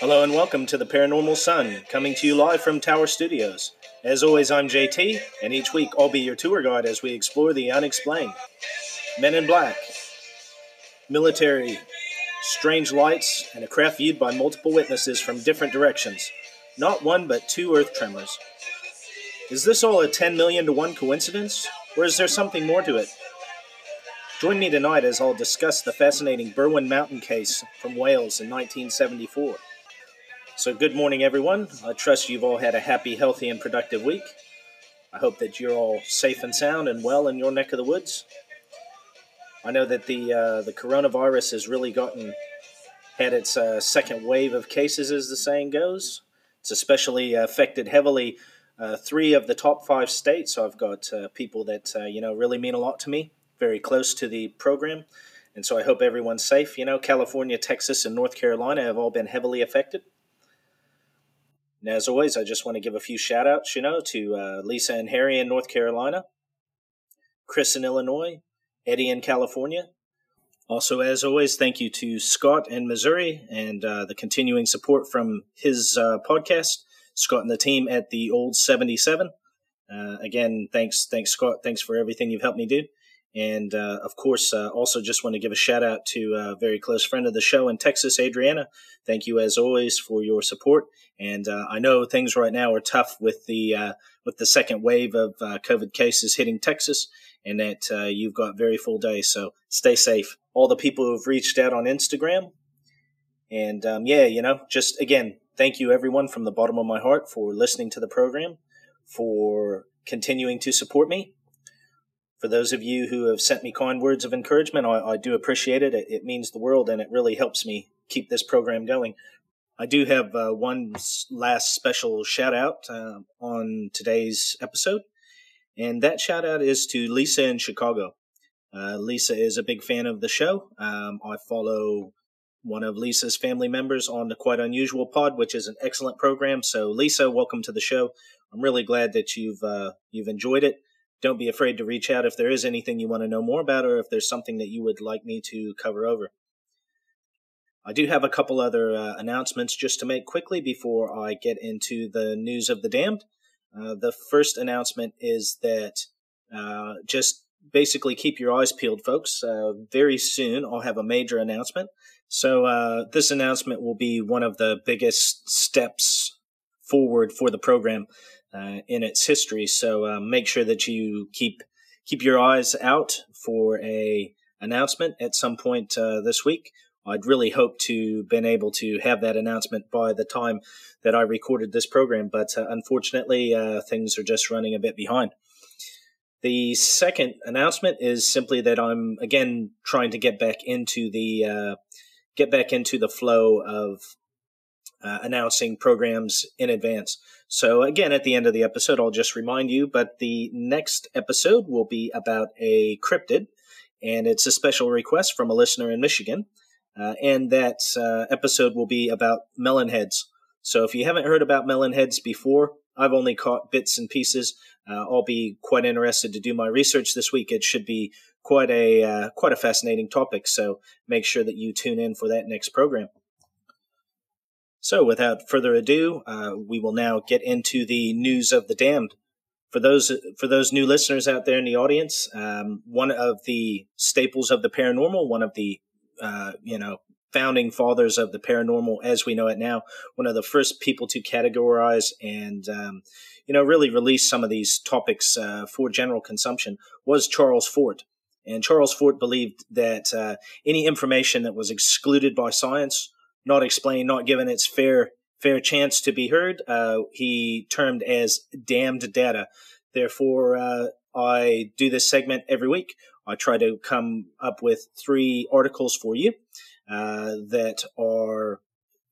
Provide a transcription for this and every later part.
Hello and welcome to the Paranormal Son, coming to you live from Tower Studios. As always, I'm JT, and each week I'll be your tour guide as we explore the unexplained. Men in Black, military, strange lights, and a craft viewed by multiple witnesses from different directions. Not one, but two earth tremors. Is this all a 10 million to 1 coincidence, or is there something more to it? Join me tonight as I'll discuss the fascinating Berwyn Mountain case from Wales in 1974. So, good morning, everyone. I trust you've all had a happy, healthy, and productive week. I hope that you're all safe and sound and well in your neck of the woods. I know that the uh, the coronavirus has really gotten had its uh, second wave of cases, as the saying goes. It's especially affected heavily uh, three of the top five states. So I've got uh, people that uh, you know really mean a lot to me, very close to the program, and so I hope everyone's safe. You know, California, Texas, and North Carolina have all been heavily affected. And as always, I just want to give a few shout outs, you know, to uh, Lisa and Harry in North Carolina, Chris in Illinois, Eddie in California. Also, as always, thank you to Scott in Missouri and uh, the continuing support from his uh, podcast, Scott and the team at the Old 77. Uh, again, thanks, thanks, Scott. Thanks for everything you've helped me do. And uh, of course, uh, also just want to give a shout out to a very close friend of the show in Texas, Adriana. Thank you as always for your support. And uh, I know things right now are tough with the uh, with the second wave of uh, COVID cases hitting Texas, and that uh, you've got very full days. So stay safe. All the people who have reached out on Instagram, and um, yeah, you know, just again, thank you everyone from the bottom of my heart for listening to the program, for continuing to support me for those of you who have sent me kind words of encouragement, I, I do appreciate it. it. it. means the world and it really helps me keep this program going. I do have uh, one last special shout out uh, on today's episode, and that shout out is to Lisa in Chicago. Uh, Lisa is a big fan of the show. Um, I follow one of Lisa's family members on the Quite Unusual Pod, which is an excellent program. So, Lisa, welcome to the show. I'm really glad that you've uh, you've enjoyed it don't be afraid to reach out if there is anything you want to know more about or if there's something that you would like me to cover over. I do have a couple other uh, announcements just to make quickly before I get into the news of the damned. Uh, the first announcement is that uh, just basically keep your eyes peeled, folks. Uh, very soon I'll have a major announcement. So, uh, this announcement will be one of the biggest steps forward for the program uh, in its history. So um, make sure that you keep keep your eyes out for a announcement at some point uh, this week. I'd really hope to been able to have that announcement by the time that I recorded this program, but uh, unfortunately, uh, things are just running a bit behind. The second announcement is simply that I'm again trying to get back into the uh, get back into the flow of uh, announcing programs in advance. So, again, at the end of the episode, I'll just remind you, but the next episode will be about a cryptid, and it's a special request from a listener in Michigan. Uh, and that uh, episode will be about melon heads. So, if you haven't heard about melon heads before, I've only caught bits and pieces. Uh, I'll be quite interested to do my research this week. It should be quite a uh, quite a fascinating topic. So make sure that you tune in for that next program. So, without further ado, uh, we will now get into the news of the damned. For those for those new listeners out there in the audience, um, one of the staples of the paranormal, one of the uh, you know founding fathers of the paranormal as we know it now, one of the first people to categorize and um, you know really release some of these topics uh, for general consumption was Charles Fort. And Charles Fort believed that uh, any information that was excluded by science not explained, not given its fair fair chance to be heard. Uh, he termed as damned data. Therefore, uh, I do this segment every week. I try to come up with three articles for you uh, that are,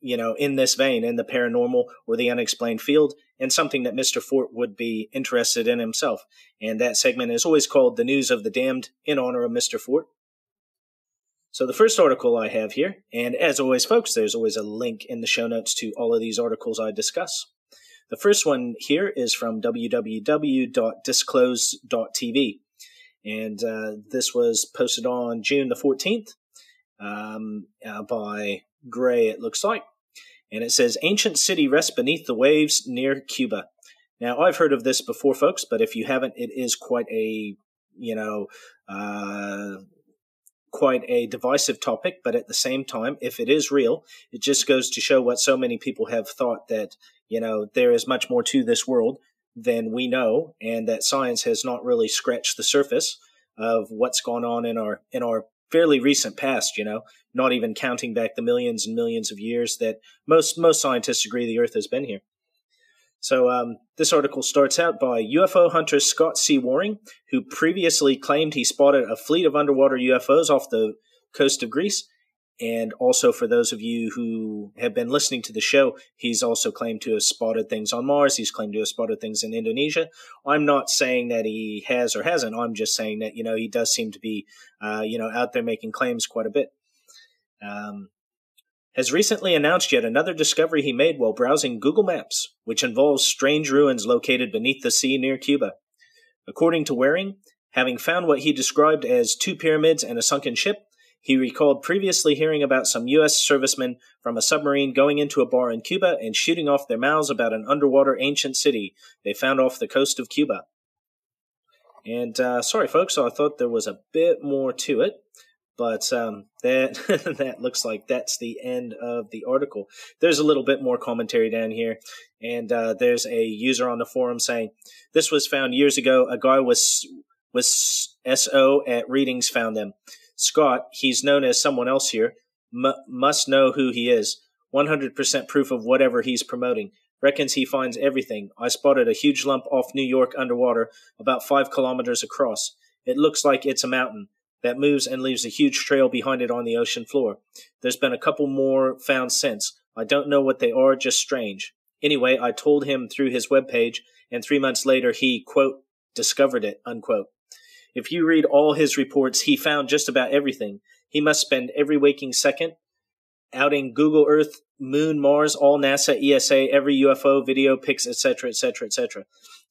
you know, in this vein, in the paranormal or the unexplained field, and something that Mr. Fort would be interested in himself. And that segment is always called The News of the Damned in honor of Mr. Fort. So the first article I have here, and as always, folks, there's always a link in the show notes to all of these articles I discuss. The first one here is from www.disclose.tv, and uh, this was posted on June the 14th um, uh, by Gray, it looks like. and it says Ancient City rests beneath the waves near Cuba. Now, I've heard of this before, folks, but if you haven't, it is quite a, you know, uh, quite a divisive topic. But at the same time, if it is real, it just goes to show what so many people have thought that, you know, there is much more to this world than we know, and that science has not really scratched the surface of what's gone on in our in our fairly recent past. You know, not even counting back the millions and millions of years that most most scientists agree the Earth has been here. So um, this article starts out by UFO hunter Scott C. Waring, who previously claimed he spotted a fleet of underwater UFOs off the coast of Greece. And also, for those of you who have been listening to the show, he's also claimed to have spotted things on Mars. He's claimed to have spotted things in Indonesia. I'm not saying that he has or hasn't. I'm just saying that, you know, he does seem to be, uh, you know, out there making claims quite a bit. Um, has recently announced yet another discovery he made while browsing Google Maps, which involves strange ruins located beneath the sea near Cuba. According to Waring, having found what he described as two pyramids and a sunken ship, he recalled previously hearing about some U.S. servicemen from a submarine going into a bar in Cuba and shooting off their mouths about an underwater ancient city they found off the coast of Cuba. And uh, sorry, folks, I thought there was a bit more to it. But um, that that looks like that's the end of the article. There's a little bit more commentary down here, and uh, there's a user on the forum saying this was found years ago. A guy was was SO at readings found them. Scott, he's known as someone else here, m- must know who he is. 100% proof of whatever he's promoting. Reckons he finds everything. I spotted a huge lump off New York underwater, about five kilometers across. It looks like it's a mountain that moves and leaves a huge trail behind it on the ocean floor. There's been a couple more found since. I don't know what they are, just strange. Anyway, I told him through his webpage, and three months later he, quote, discovered it, unquote. If you read all his reports, he found just about everything. He must spend every waking second outing Google Earth, Moon, Mars, all NASA, ESA, every UFO, video, pics, etc., etc., etc.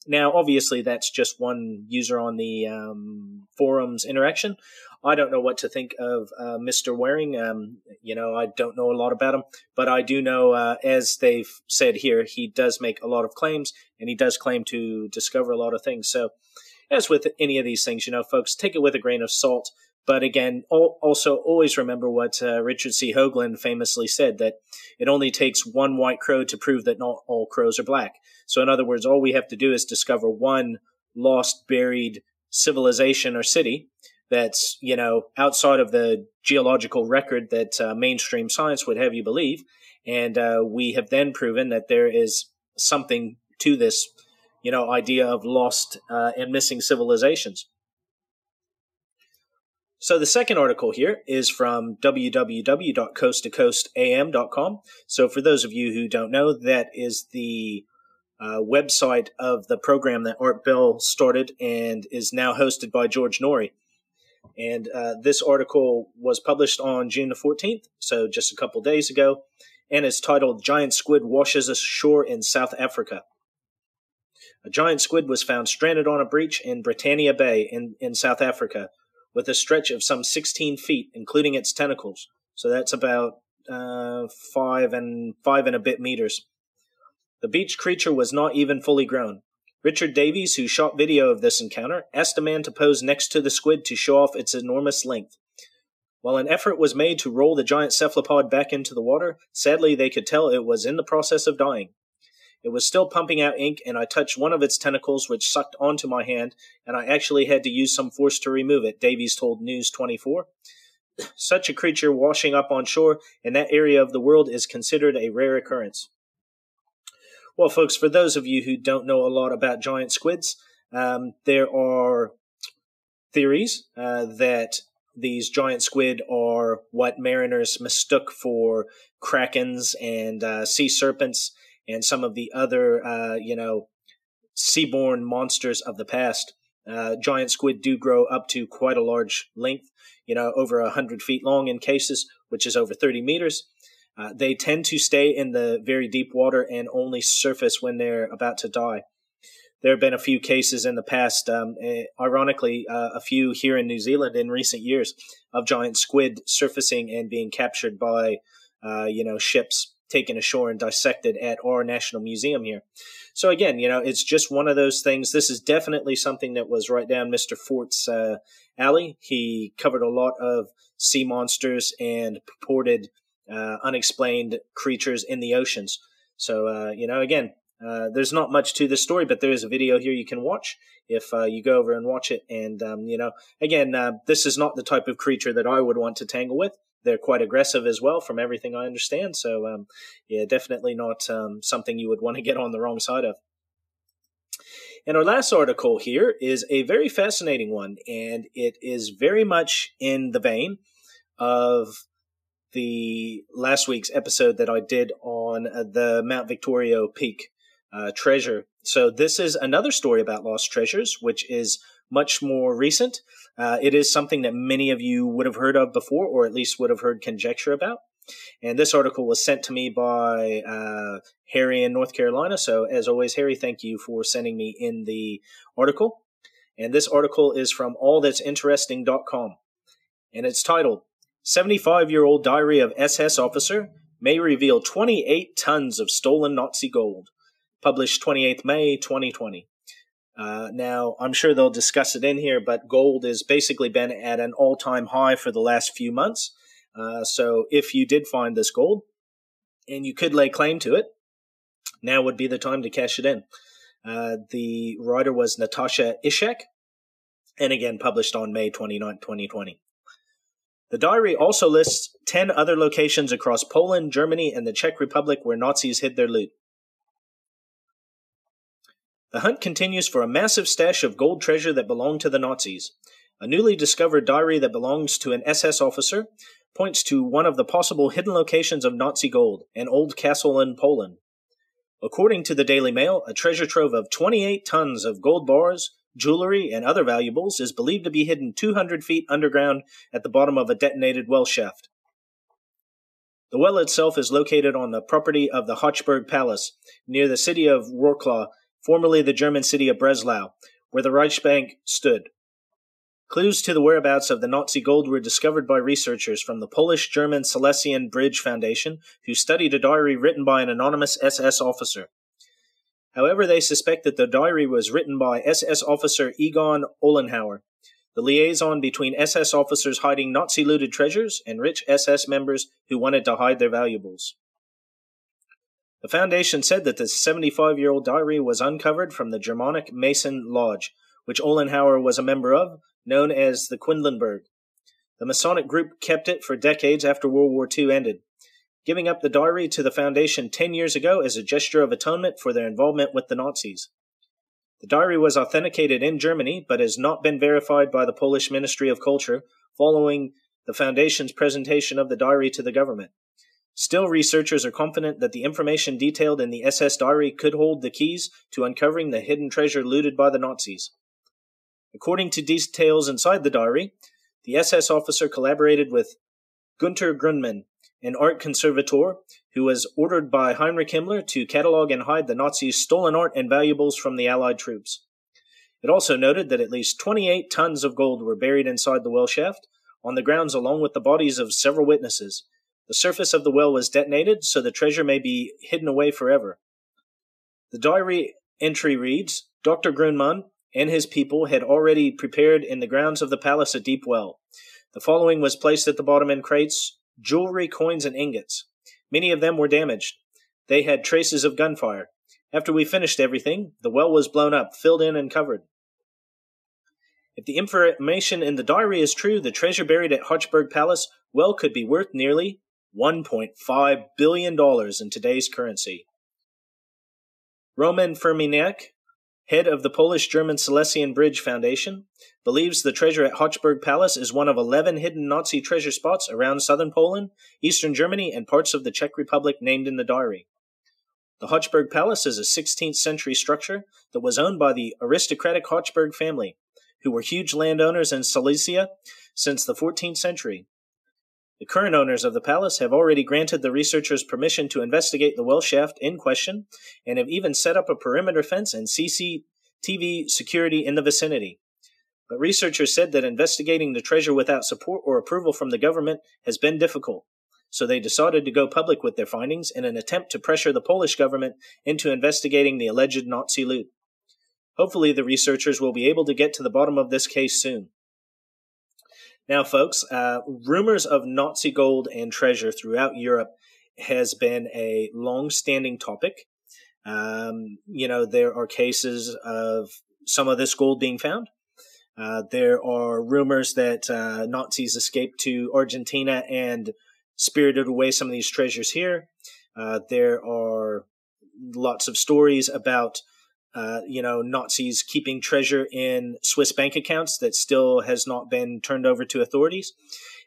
Now, obviously, that's just one user on the um, forums interaction. I don't know what to think of uh, Mr. Waring. Um, you know, I don't know a lot about him, but I do know, uh, as they've said here, he does make a lot of claims and he does claim to discover a lot of things. So, as with any of these things, you know, folks, take it with a grain of salt. But again, also always remember what uh, Richard C. Hoagland famously said that it only takes one white crow to prove that not all crows are black. So, in other words, all we have to do is discover one lost, buried civilization or city that's, you know, outside of the geological record that uh, mainstream science would have you believe. And uh, we have then proven that there is something to this, you know, idea of lost uh, and missing civilizations. So the second article here is from www.coasttocoastam.com. So for those of you who don't know, that is the uh, website of the program that Art Bell started and is now hosted by George Noory. And uh, this article was published on June the 14th, so just a couple days ago, and it's titled Giant Squid Washes Ashore in South Africa. A giant squid was found stranded on a beach in Britannia Bay in, in South Africa with a stretch of some 16 feet, including its tentacles. So that's about uh, five and five and a bit meters. The beach creature was not even fully grown. Richard Davies, who shot video of this encounter, asked a man to pose next to the squid to show off its enormous length. While an effort was made to roll the giant cephalopod back into the water, sadly they could tell it was in the process of dying. It was still pumping out ink, and I touched one of its tentacles, which sucked onto my hand, and I actually had to use some force to remove it, Davies told News 24. Such a creature washing up on shore in that area of the world is considered a rare occurrence. Well, folks, for those of you who don't know a lot about giant squids, um, there are theories uh, that these giant squid are what mariners mistook for krakens and uh, sea serpents and some of the other, uh, you know, seaborne monsters of the past. Uh, giant squid do grow up to quite a large length, you know, over 100 feet long in cases, which is over 30 meters. Uh, they tend to stay in the very deep water and only surface when they're about to die. There have been a few cases in the past, um, eh, ironically, uh, a few here in New Zealand in recent years, of giant squid surfacing and being captured by, uh, you know, ships taken ashore and dissected at our National Museum here. So again, you know, it's just one of those things. This is definitely something that was right down Mr. Fort's uh, alley. He covered a lot of sea monsters and purported uh, unexplained creatures in the oceans. So, uh, you know, again, uh, there's not much to this story, but there is a video here you can watch if uh, you go over and watch it. And, um, you know, again, uh, this is not the type of creature that I would want to tangle with. They're quite aggressive as well, from everything I understand. So, um, yeah, definitely not um, something you would want to get on the wrong side of. And our last article here is a very fascinating one, and it is very much in the vein of the last week's episode that I did on uh, the Mount Victoria Peak uh, treasure. So this is another story about lost treasures, which is much more recent. Uh, it is something that many of you would have heard of before, or at least would have heard conjecture about. And this article was sent to me by uh, Harry in North Carolina. So, as always, Harry, thank you for sending me in the article. And this article is from allthat'sinteresting.com. And it's titled 75 year old diary of SS officer may reveal 28 tons of stolen Nazi gold published 28th May 2020. Uh, now, I'm sure they'll discuss it in here, but gold has basically been at an all time high for the last few months. Uh, so if you did find this gold and you could lay claim to it, now would be the time to cash it in. Uh, the writer was Natasha Ishak, and again published on May 29, 2020. The diary also lists 10 other locations across Poland, Germany, and the Czech Republic where Nazis hid their loot. The hunt continues for a massive stash of gold treasure that belonged to the Nazis. A newly discovered diary that belongs to an SS officer points to one of the possible hidden locations of Nazi gold, an old castle in Poland. According to the Daily Mail, a treasure trove of 28 tons of gold bars, jewelry, and other valuables is believed to be hidden 200 feet underground at the bottom of a detonated well shaft. The well itself is located on the property of the Hochberg Palace, near the city of Wroclaw formerly the German city of Breslau, where the Reichsbank stood. Clues to the whereabouts of the Nazi gold were discovered by researchers from the Polish German Silesian Bridge Foundation, who studied a diary written by an anonymous SS officer. However, they suspect that the diary was written by SS officer Egon Ollenhauer, the liaison between SS officers hiding Nazi looted treasures and rich SS members who wanted to hide their valuables. The Foundation said that the 75 year old diary was uncovered from the Germanic Mason Lodge, which Ollenhauer was a member of, known as the Quedlinburg. The Masonic group kept it for decades after World War II ended, giving up the diary to the Foundation 10 years ago as a gesture of atonement for their involvement with the Nazis. The diary was authenticated in Germany, but has not been verified by the Polish Ministry of Culture following the Foundation's presentation of the diary to the government. Still, researchers are confident that the information detailed in the SS diary could hold the keys to uncovering the hidden treasure looted by the Nazis. According to details inside the diary, the SS officer collaborated with Gunter Grundmann, an art conservator who was ordered by Heinrich Himmler to catalog and hide the Nazis' stolen art and valuables from the Allied troops. It also noted that at least 28 tons of gold were buried inside the well shaft, on the grounds along with the bodies of several witnesses, the surface of the well was detonated, so the treasure may be hidden away forever. The diary entry reads Dr. Grundmann and his people had already prepared in the grounds of the palace a deep well. The following was placed at the bottom in crates jewelry, coins, and ingots. Many of them were damaged. They had traces of gunfire. After we finished everything, the well was blown up, filled in, and covered. If the information in the diary is true, the treasure buried at Hochberg Palace well could be worth nearly $1.5 billion in today's currency. Roman Furmaniak, head of the Polish German Silesian Bridge Foundation, believes the treasure at Hochberg Palace is one of 11 hidden Nazi treasure spots around southern Poland, eastern Germany, and parts of the Czech Republic named in the diary. The Hochberg Palace is a 16th century structure that was owned by the aristocratic Hochberg family, who were huge landowners in Silesia since the 14th century. The current owners of the palace have already granted the researchers permission to investigate the well shaft in question and have even set up a perimeter fence and CCTV security in the vicinity. But researchers said that investigating the treasure without support or approval from the government has been difficult. so they decided to go public with their findings in an attempt to pressure the Polish government into investigating the alleged Nazi loot. Hopefully, the researchers will be able to get to the bottom of this case soon. Now, folks, uh, rumors of Nazi gold and treasure throughout Europe has been a long standing topic. Um, you know, there are cases of some of this gold being found. Uh, there are rumors that uh, Nazis escaped to Argentina and spirited away some of these treasures here. Uh, there are lots of stories about, uh, you know, Nazis keeping treasure in Swiss bank accounts that still has not been turned over to authorities.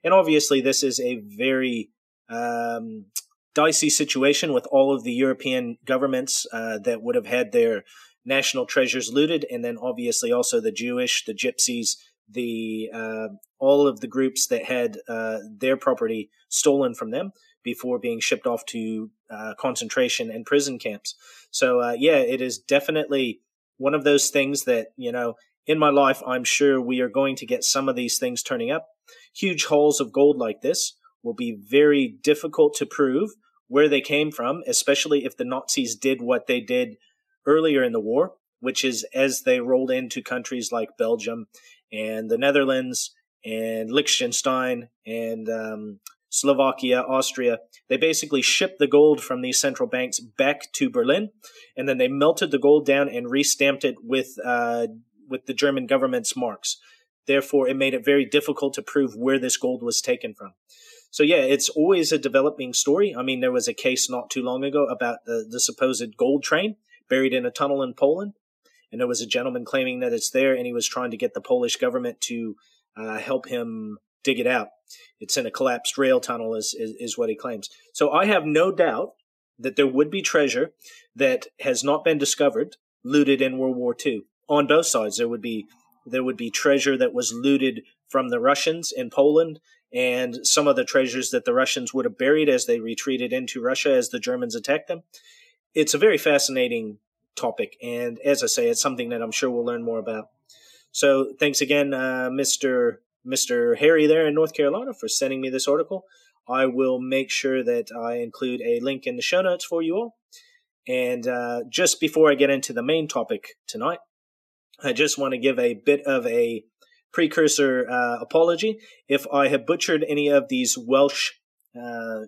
And obviously, this is a very um, dicey situation with all of the European governments uh, that would have had their national treasures looted, and then obviously also the Jewish, the Gypsies, the uh, all of the groups that had uh, their property stolen from them before being shipped off to uh, concentration and prison camps. So uh, yeah, it is definitely one of those things that you know in my life I'm sure we are going to get some of these things turning up. Huge hauls of gold like this will be very difficult to prove where they came from, especially if the Nazis did what they did earlier in the war, which is as they rolled into countries like Belgium and the Netherlands and Liechtenstein and um, Slovakia, Austria. They basically shipped the gold from these central banks back to Berlin, and then they melted the gold down and restamped it with uh, with the German government's marks. Therefore, it made it very difficult to prove where this gold was taken from. So yeah, it's always a developing story. I mean, there was a case not too long ago about the, the supposed gold train buried in a tunnel in Poland and there was a gentleman claiming that it's there, and he was trying to get the Polish government to uh, help him dig it out. It's in a collapsed rail tunnel, is, is, is what he claims. So I have no doubt that there would be treasure that has not been discovered, looted in World War II. On both sides, there would be there would be treasure that was looted from the Russians in Poland, and some of the treasures that the Russians would have buried as they retreated into Russia as the Germans attacked them. It's a very fascinating topic. And as I say, it's something that I'm sure we'll learn more about. So thanks again, uh, Mr. Mr. Harry there in North Carolina for sending me this article. I will make sure that I include a link in the show notes for you all. And uh, just before I get into the main topic tonight, I just want to give a bit of a precursor uh, apology if I have butchered any of these Welsh uh,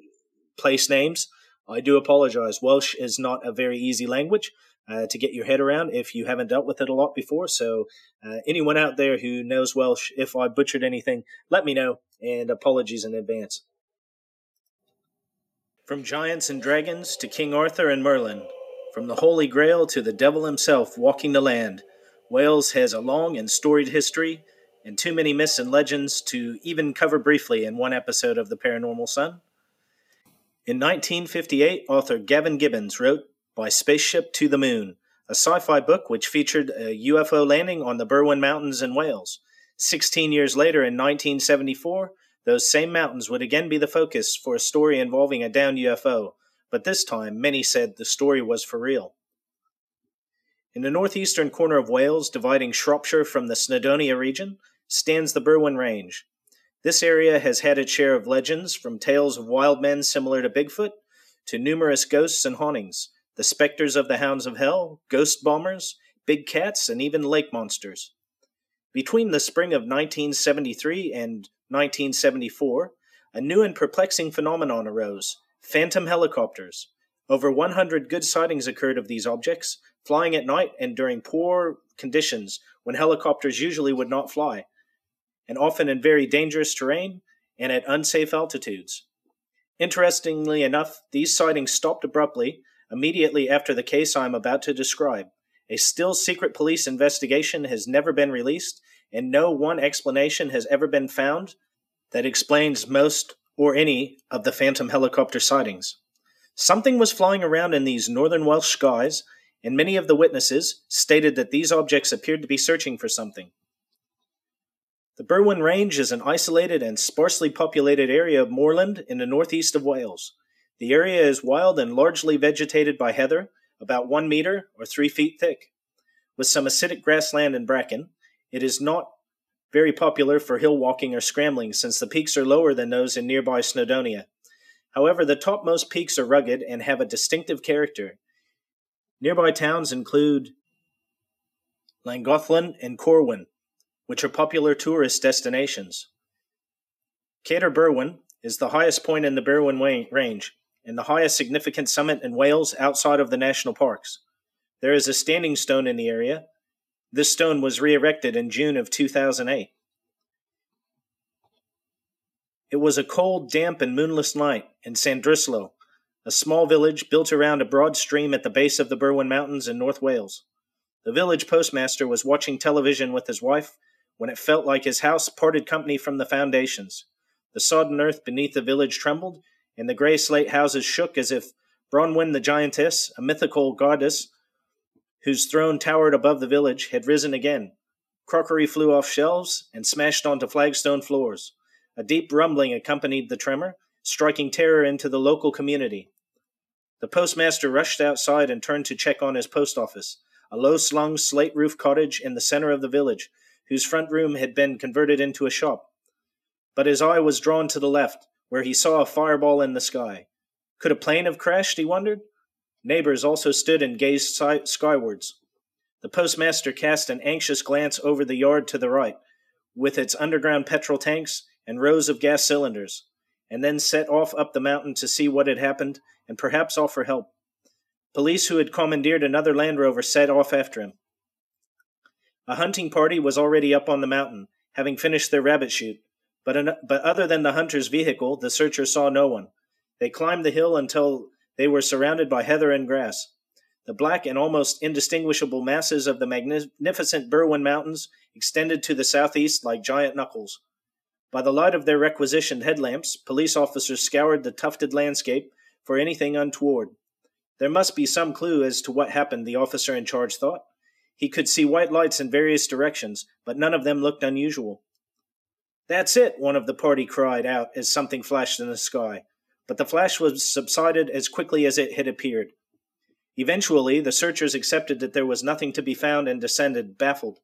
place names. I do apologize. Welsh is not a very easy language, uh, to get your head around if you haven't dealt with it a lot before. So, uh, anyone out there who knows Welsh, if I butchered anything, let me know, and apologies in advance. From giants and dragons to King Arthur and Merlin, from the Holy Grail to the devil himself walking the land, Wales has a long and storied history and too many myths and legends to even cover briefly in one episode of The Paranormal Son. In 1958, author Gavin Gibbons wrote by Spaceship to the Moon, a sci fi book which featured a UFO landing on the Berwyn Mountains in Wales. Sixteen years later, in 1974, those same mountains would again be the focus for a story involving a downed UFO, but this time many said the story was for real. In the northeastern corner of Wales, dividing Shropshire from the Snowdonia region, stands the Berwyn Range. This area has had its share of legends, from tales of wild men similar to Bigfoot to numerous ghosts and hauntings, the specters of the hounds of hell, ghost bombers, big cats, and even lake monsters. Between the spring of 1973 and 1974, a new and perplexing phenomenon arose phantom helicopters. Over 100 good sightings occurred of these objects, flying at night and during poor conditions when helicopters usually would not fly, and often in very dangerous terrain and at unsafe altitudes. Interestingly enough, these sightings stopped abruptly immediately after the case I am about to describe. A still secret police investigation has never been released, and no one explanation has ever been found that explains most or any of the phantom helicopter sightings. Something was flying around in these northern Welsh skies, and many of the witnesses stated that these objects appeared to be searching for something. The Berwyn Range is an isolated and sparsely populated area of moorland in the northeast of Wales. The area is wild and largely vegetated by heather, about one meter or three feet thick. With some acidic grassland and bracken, it is not very popular for hill walking or scrambling since the peaks are lower than those in nearby Snowdonia. However, the topmost peaks are rugged and have a distinctive character. Nearby towns include Llangollen and Corwen, which are popular tourist destinations. Cadair Berwyn is the highest point in the Berwyn Range and the highest significant summit in Wales outside of the national parks. There is a standing stone in the area. This stone was re erected in June of 2008. It was a cold, damp, and moonless night in Llandrillo, a small village built around a broad stream at the base of the Berwyn Mountains in North Wales. The village postmaster was watching television with his wife when it felt like his house parted company from the foundations. The sodden earth beneath the village trembled, and the grey slate houses shook as if Bronwyn the giantess, a mythical goddess whose throne towered above the village, had risen again. Crockery flew off shelves and smashed onto flagstone floors. A deep rumbling accompanied the tremor, striking terror into the local community. The postmaster rushed outside and turned to check on his post office, a low slung slate roof cottage in the center of the village, whose front room had been converted into a shop. But his eye was drawn to the left, where he saw a fireball in the sky. Could a plane have crashed, he wondered? Neighbors also stood and gazed skywards. The postmaster cast an anxious glance over the yard to the right, with its underground petrol tanks and rows of gas cylinders, and then set off up the mountain to see what had happened and perhaps offer help. Police who had commandeered another Land Rover set off after him. A hunting party was already up on the mountain, having finished their rabbit shoot, but, an, but other than the hunter's vehicle, the searchers saw no one. They climbed the hill until they were surrounded by heather and grass. The black and almost indistinguishable masses of the magnificent Berwyn Mountains extended to the southeast like giant knuckles. By the light of their requisitioned headlamps, police officers scoured the tufted landscape for anything untoward. There must be some clue as to what happened, the officer in charge thought. He could see white lights in various directions, but none of them looked unusual. That's it, one of the party cried out as something flashed in the sky, but the flash was subsided as quickly as it had appeared. Eventually, the searchers accepted that there was nothing to be found and descended, baffled.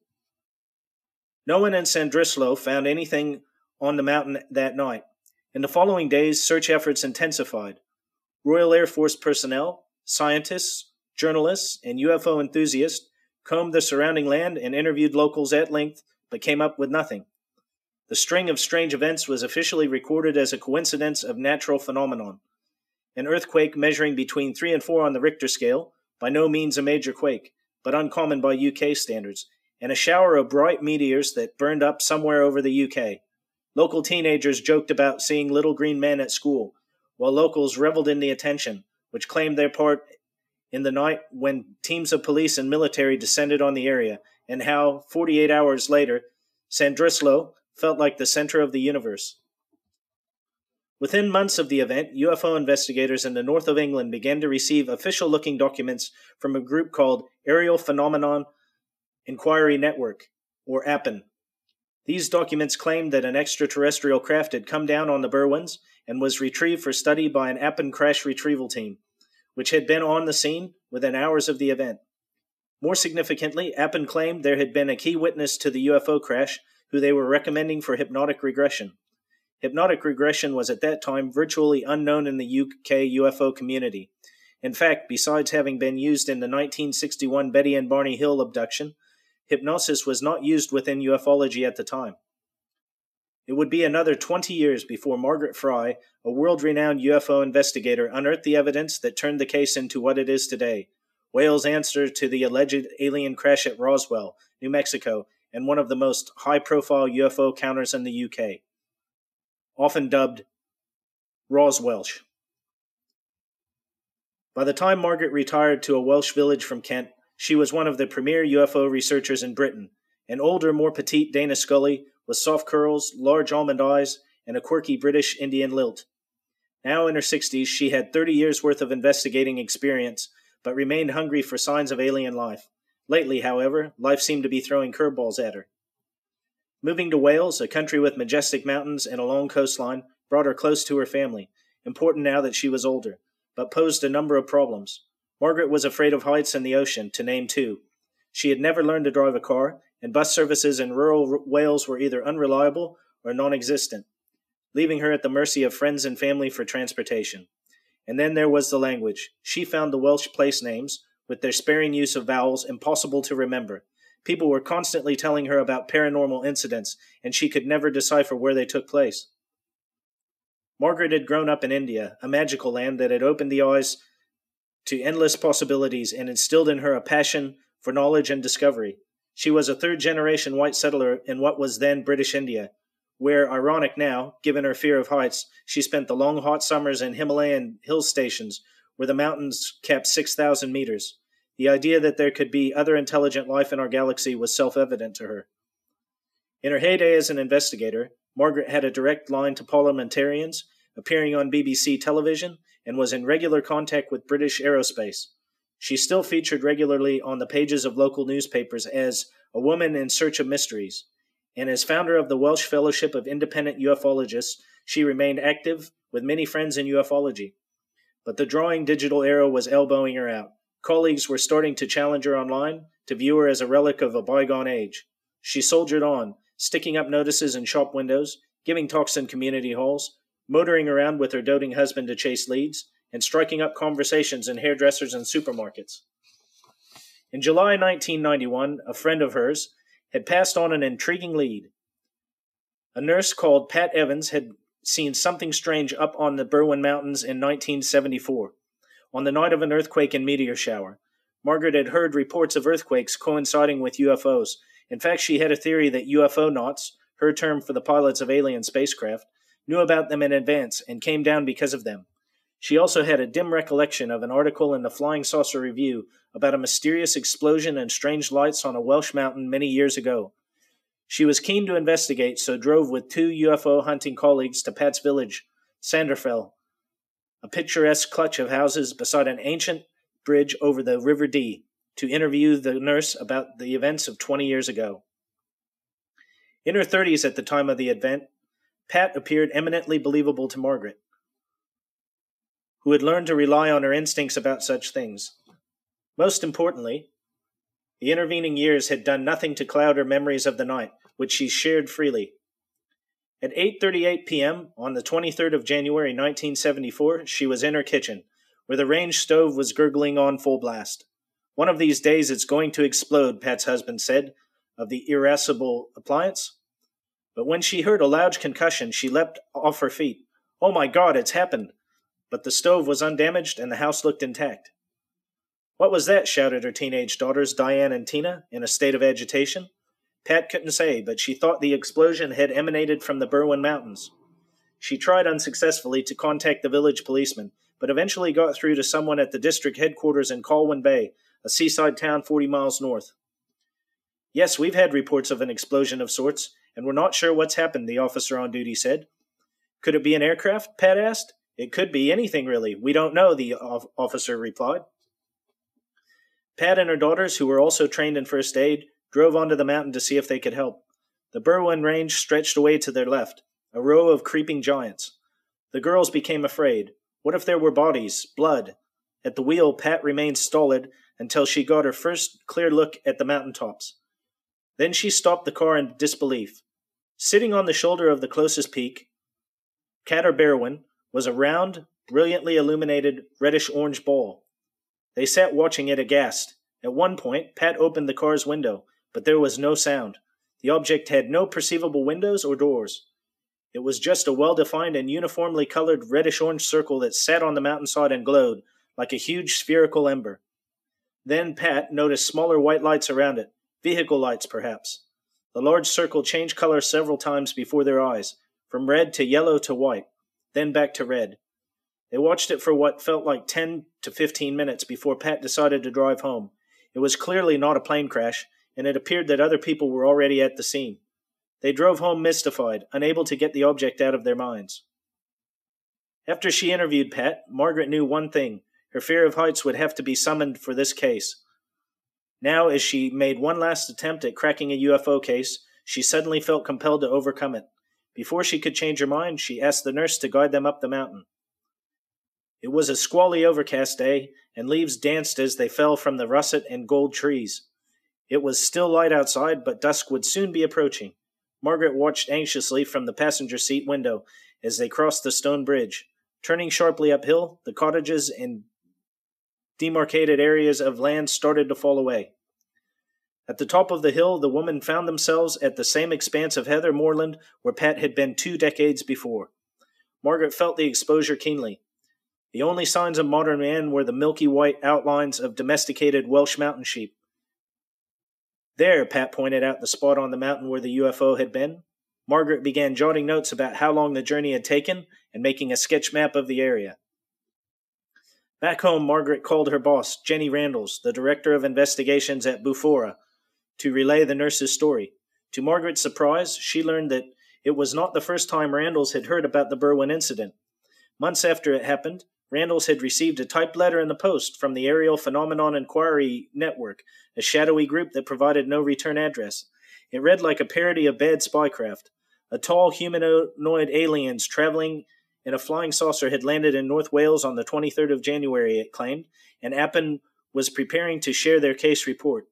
No one in Llandrillo found anything on the mountain that night. In the following days, search efforts intensified. Royal Air Force personnel, scientists, journalists, and UFO enthusiasts combed the surrounding land and interviewed locals at length, but came up with nothing. The string of strange events was officially recorded as a coincidence of natural phenomenon. An earthquake measuring between 3 and 4 on the Richter scale, by no means a major quake, but uncommon by UK standards, and a shower of bright meteors that burned up somewhere over the UK. Local teenagers joked about seeing little green men at school, while locals reveled in the attention, which claimed their part in the night when teams of police and military descended on the area, and how, 48 hours later, Llandrillo felt like the center of the universe. Within months of the event, UFO investigators in the north of England began to receive official looking documents from a group called Aerial Phenomenon Inquiry Network, or APEN. These documents claimed that an extraterrestrial craft had come down on the Berwyns and was retrieved for study by an APEN crash retrieval team, which had been on the scene within hours of the event. More significantly, APEN claimed there had been a key witness to the UFO crash who they were recommending for hypnotic regression. Hypnotic regression was at that time virtually unknown in the UK UFO community. In fact, besides having been used in the 1961 Betty and Barney Hill abduction, hypnosis was not used within ufology at the time. It would be another 20 years before Margaret Fry, a world renowned UFO investigator, unearthed the evidence that turned the case into what it is today Wales' answer to the alleged alien crash at Roswell, New Mexico, and one of the most high profile UFO counters in the UK, often dubbed Roswelsh. By the time Margaret retired to a Welsh village from Kent, she was one of the premier UFO researchers in Britain. An older, more petite Dana Scully with soft curls, large almond eyes, and a quirky British Indian lilt. Now in her 60s, she had 30 years' worth of investigating experience, but remained hungry for signs of alien life. Lately, however, life seemed to be throwing curveballs at her. Moving to Wales, a country with majestic mountains and a long coastline, brought her close to her family, important now that she was older, but posed a number of problems. Margaret was afraid of heights and the ocean, to name two. She had never learned to drive a car, and bus services in rural Wales were either unreliable or non existent. leaving her at the mercy of friends and family for transportation. And then there was the language. She found the Welsh place names, with their sparing use of vowels, impossible to remember. People were constantly telling her about paranormal incidents, and she could never decipher where they took place. Margaret had grown up in India, a magical land that had opened the eyes to endless possibilities and instilled in her a passion for knowledge and discovery. She was a third generation white settler in what was then British India, where, ironic now, given her fear of heights, she spent the long hot summers in Himalayan hill stations where the mountains capped 6,000 meters. The idea that there could be other intelligent life in our galaxy was self evident to her. In her heyday as an investigator, Margaret had a direct line to parliamentarians, appearing on BBC television, and was in regular contact with British aerospace. She still featured regularly on the pages of local newspapers as a woman in search of mysteries, and as founder of the Welsh Fellowship of Independent Ufologists, she remained active with many friends in ufology. But the drawing digital era was elbowing her out. Colleagues were starting to challenge her online, to view her as a relic of a bygone age. She soldiered on, sticking up notices in shop windows, giving talks in community halls, motoring around with her doting husband to chase leads, and striking up conversations in hairdressers and supermarkets. In July 1991, a friend of hers, had passed on an intriguing lead. A nurse called Pat Evans had seen something strange up on the Berwyn Mountains in 1974, on the night of an earthquake and meteor shower. Margaret had heard reports of earthquakes coinciding with UFOs. In fact, she had a theory that UFO nauts, her term for the pilots of alien spacecraft, knew about them in advance and came down because of them. She also had a dim recollection of an article in the Flying Saucer Review about a mysterious explosion and strange lights on a Welsh mountain many years ago. She was keen to investigate, so drove with two UFO hunting colleagues to Pat's village, Llandderfel, a picturesque clutch of houses beside an ancient bridge over the River Dee, to interview the nurse about the events of 20 years ago. In her 30s at the time of the event, Pat appeared eminently believable to Margaret who had learned to rely on her instincts about such things. Most importantly, the intervening years had done nothing to cloud her memories of the night, which she shared freely. At 8:38 p.m. on the 23rd of January 1974, she was in her kitchen, where the range stove was gurgling on full blast. One of these days it's going to explode, Pat's husband said, of the irascible appliance. But when she heard a loud concussion, she leapt off her feet. Oh my God, it's happened! but the stove was undamaged and the house looked intact. What was that? shouted her teenage daughters, Diane and Tina, in a state of agitation. Pat couldn't say, but she thought the explosion had emanated from the Berwyn Mountains. She tried unsuccessfully to contact the village policeman, but eventually got through to someone at the district headquarters in Colwyn Bay, a seaside town 40 miles north. Yes, we've had reports of an explosion of sorts, and we're not sure what's happened, the officer on duty said. Could it be an aircraft? Pat asked. It could be anything, really. We don't know, the officer replied. Pat and her daughters, who were also trained in first aid, drove onto the mountain to see if they could help. The Berwyn Range stretched away to their left, a row of creeping giants. The girls became afraid. What if there were bodies, blood? At the wheel, Pat remained stolid until she got her first clear look at the mountain tops. Then she stopped the car in disbelief. Sitting on the shoulder of the closest peak, Cadair Berwyn, was a round, brilliantly illuminated reddish orange ball. They sat watching it aghast. At one point, Pat opened the car's window, but there was no sound. The object had no perceivable windows or doors. It was just a well defined and uniformly colored reddish orange circle that sat on the mountainside and glowed, like a huge spherical ember. Then Pat noticed smaller white lights around it, vehicle lights perhaps. The large circle changed color several times before their eyes, from red to yellow to white then back to red. They watched it for what felt like 10 to 15 minutes before Pat decided to drive home. It was clearly not a plane crash, and it appeared that other people were already at the scene. They drove home mystified, unable to get the object out of their minds. After she interviewed Pat, Margaret knew one thing her fear of heights would have to be summoned for this case. Now, as she made one last attempt at cracking a UFO case, she suddenly felt compelled to overcome it. Before she could change her mind, she asked the nurse to guide them up the mountain. It was a squally overcast day, and leaves danced as they fell from the russet and gold trees. It was still light outside, but dusk would soon be approaching. Margaret watched anxiously from the passenger seat window as they crossed the stone bridge. Turning sharply uphill, the cottages and demarcated areas of land started to fall away. At the top of the hill, the women found themselves at the same expanse of heather moorland where Pat had been two decades before. Margaret felt the exposure keenly. The only signs of modern man were the milky white outlines of domesticated Welsh mountain sheep. There, Pat pointed out the spot on the mountain where the UFO had been. Margaret began jotting notes about how long the journey had taken and making a sketch map of the area. Back home, Margaret called her boss, Jenny Randles, the director of investigations at Bufora, to relay the nurse's story. To Margaret's surprise, she learned that it was not the first time Randles had heard about the Berwyn incident. Months after it happened, Randles had received a typed letter in the post from the Aerial Phenomenon Inquiry Network, a shadowy group that provided no return address. It read like a parody of bad spycraft. A tall humanoid aliens traveling in a flying saucer had landed in North Wales on the 23rd of January, it claimed, and APEN was preparing to share their case report.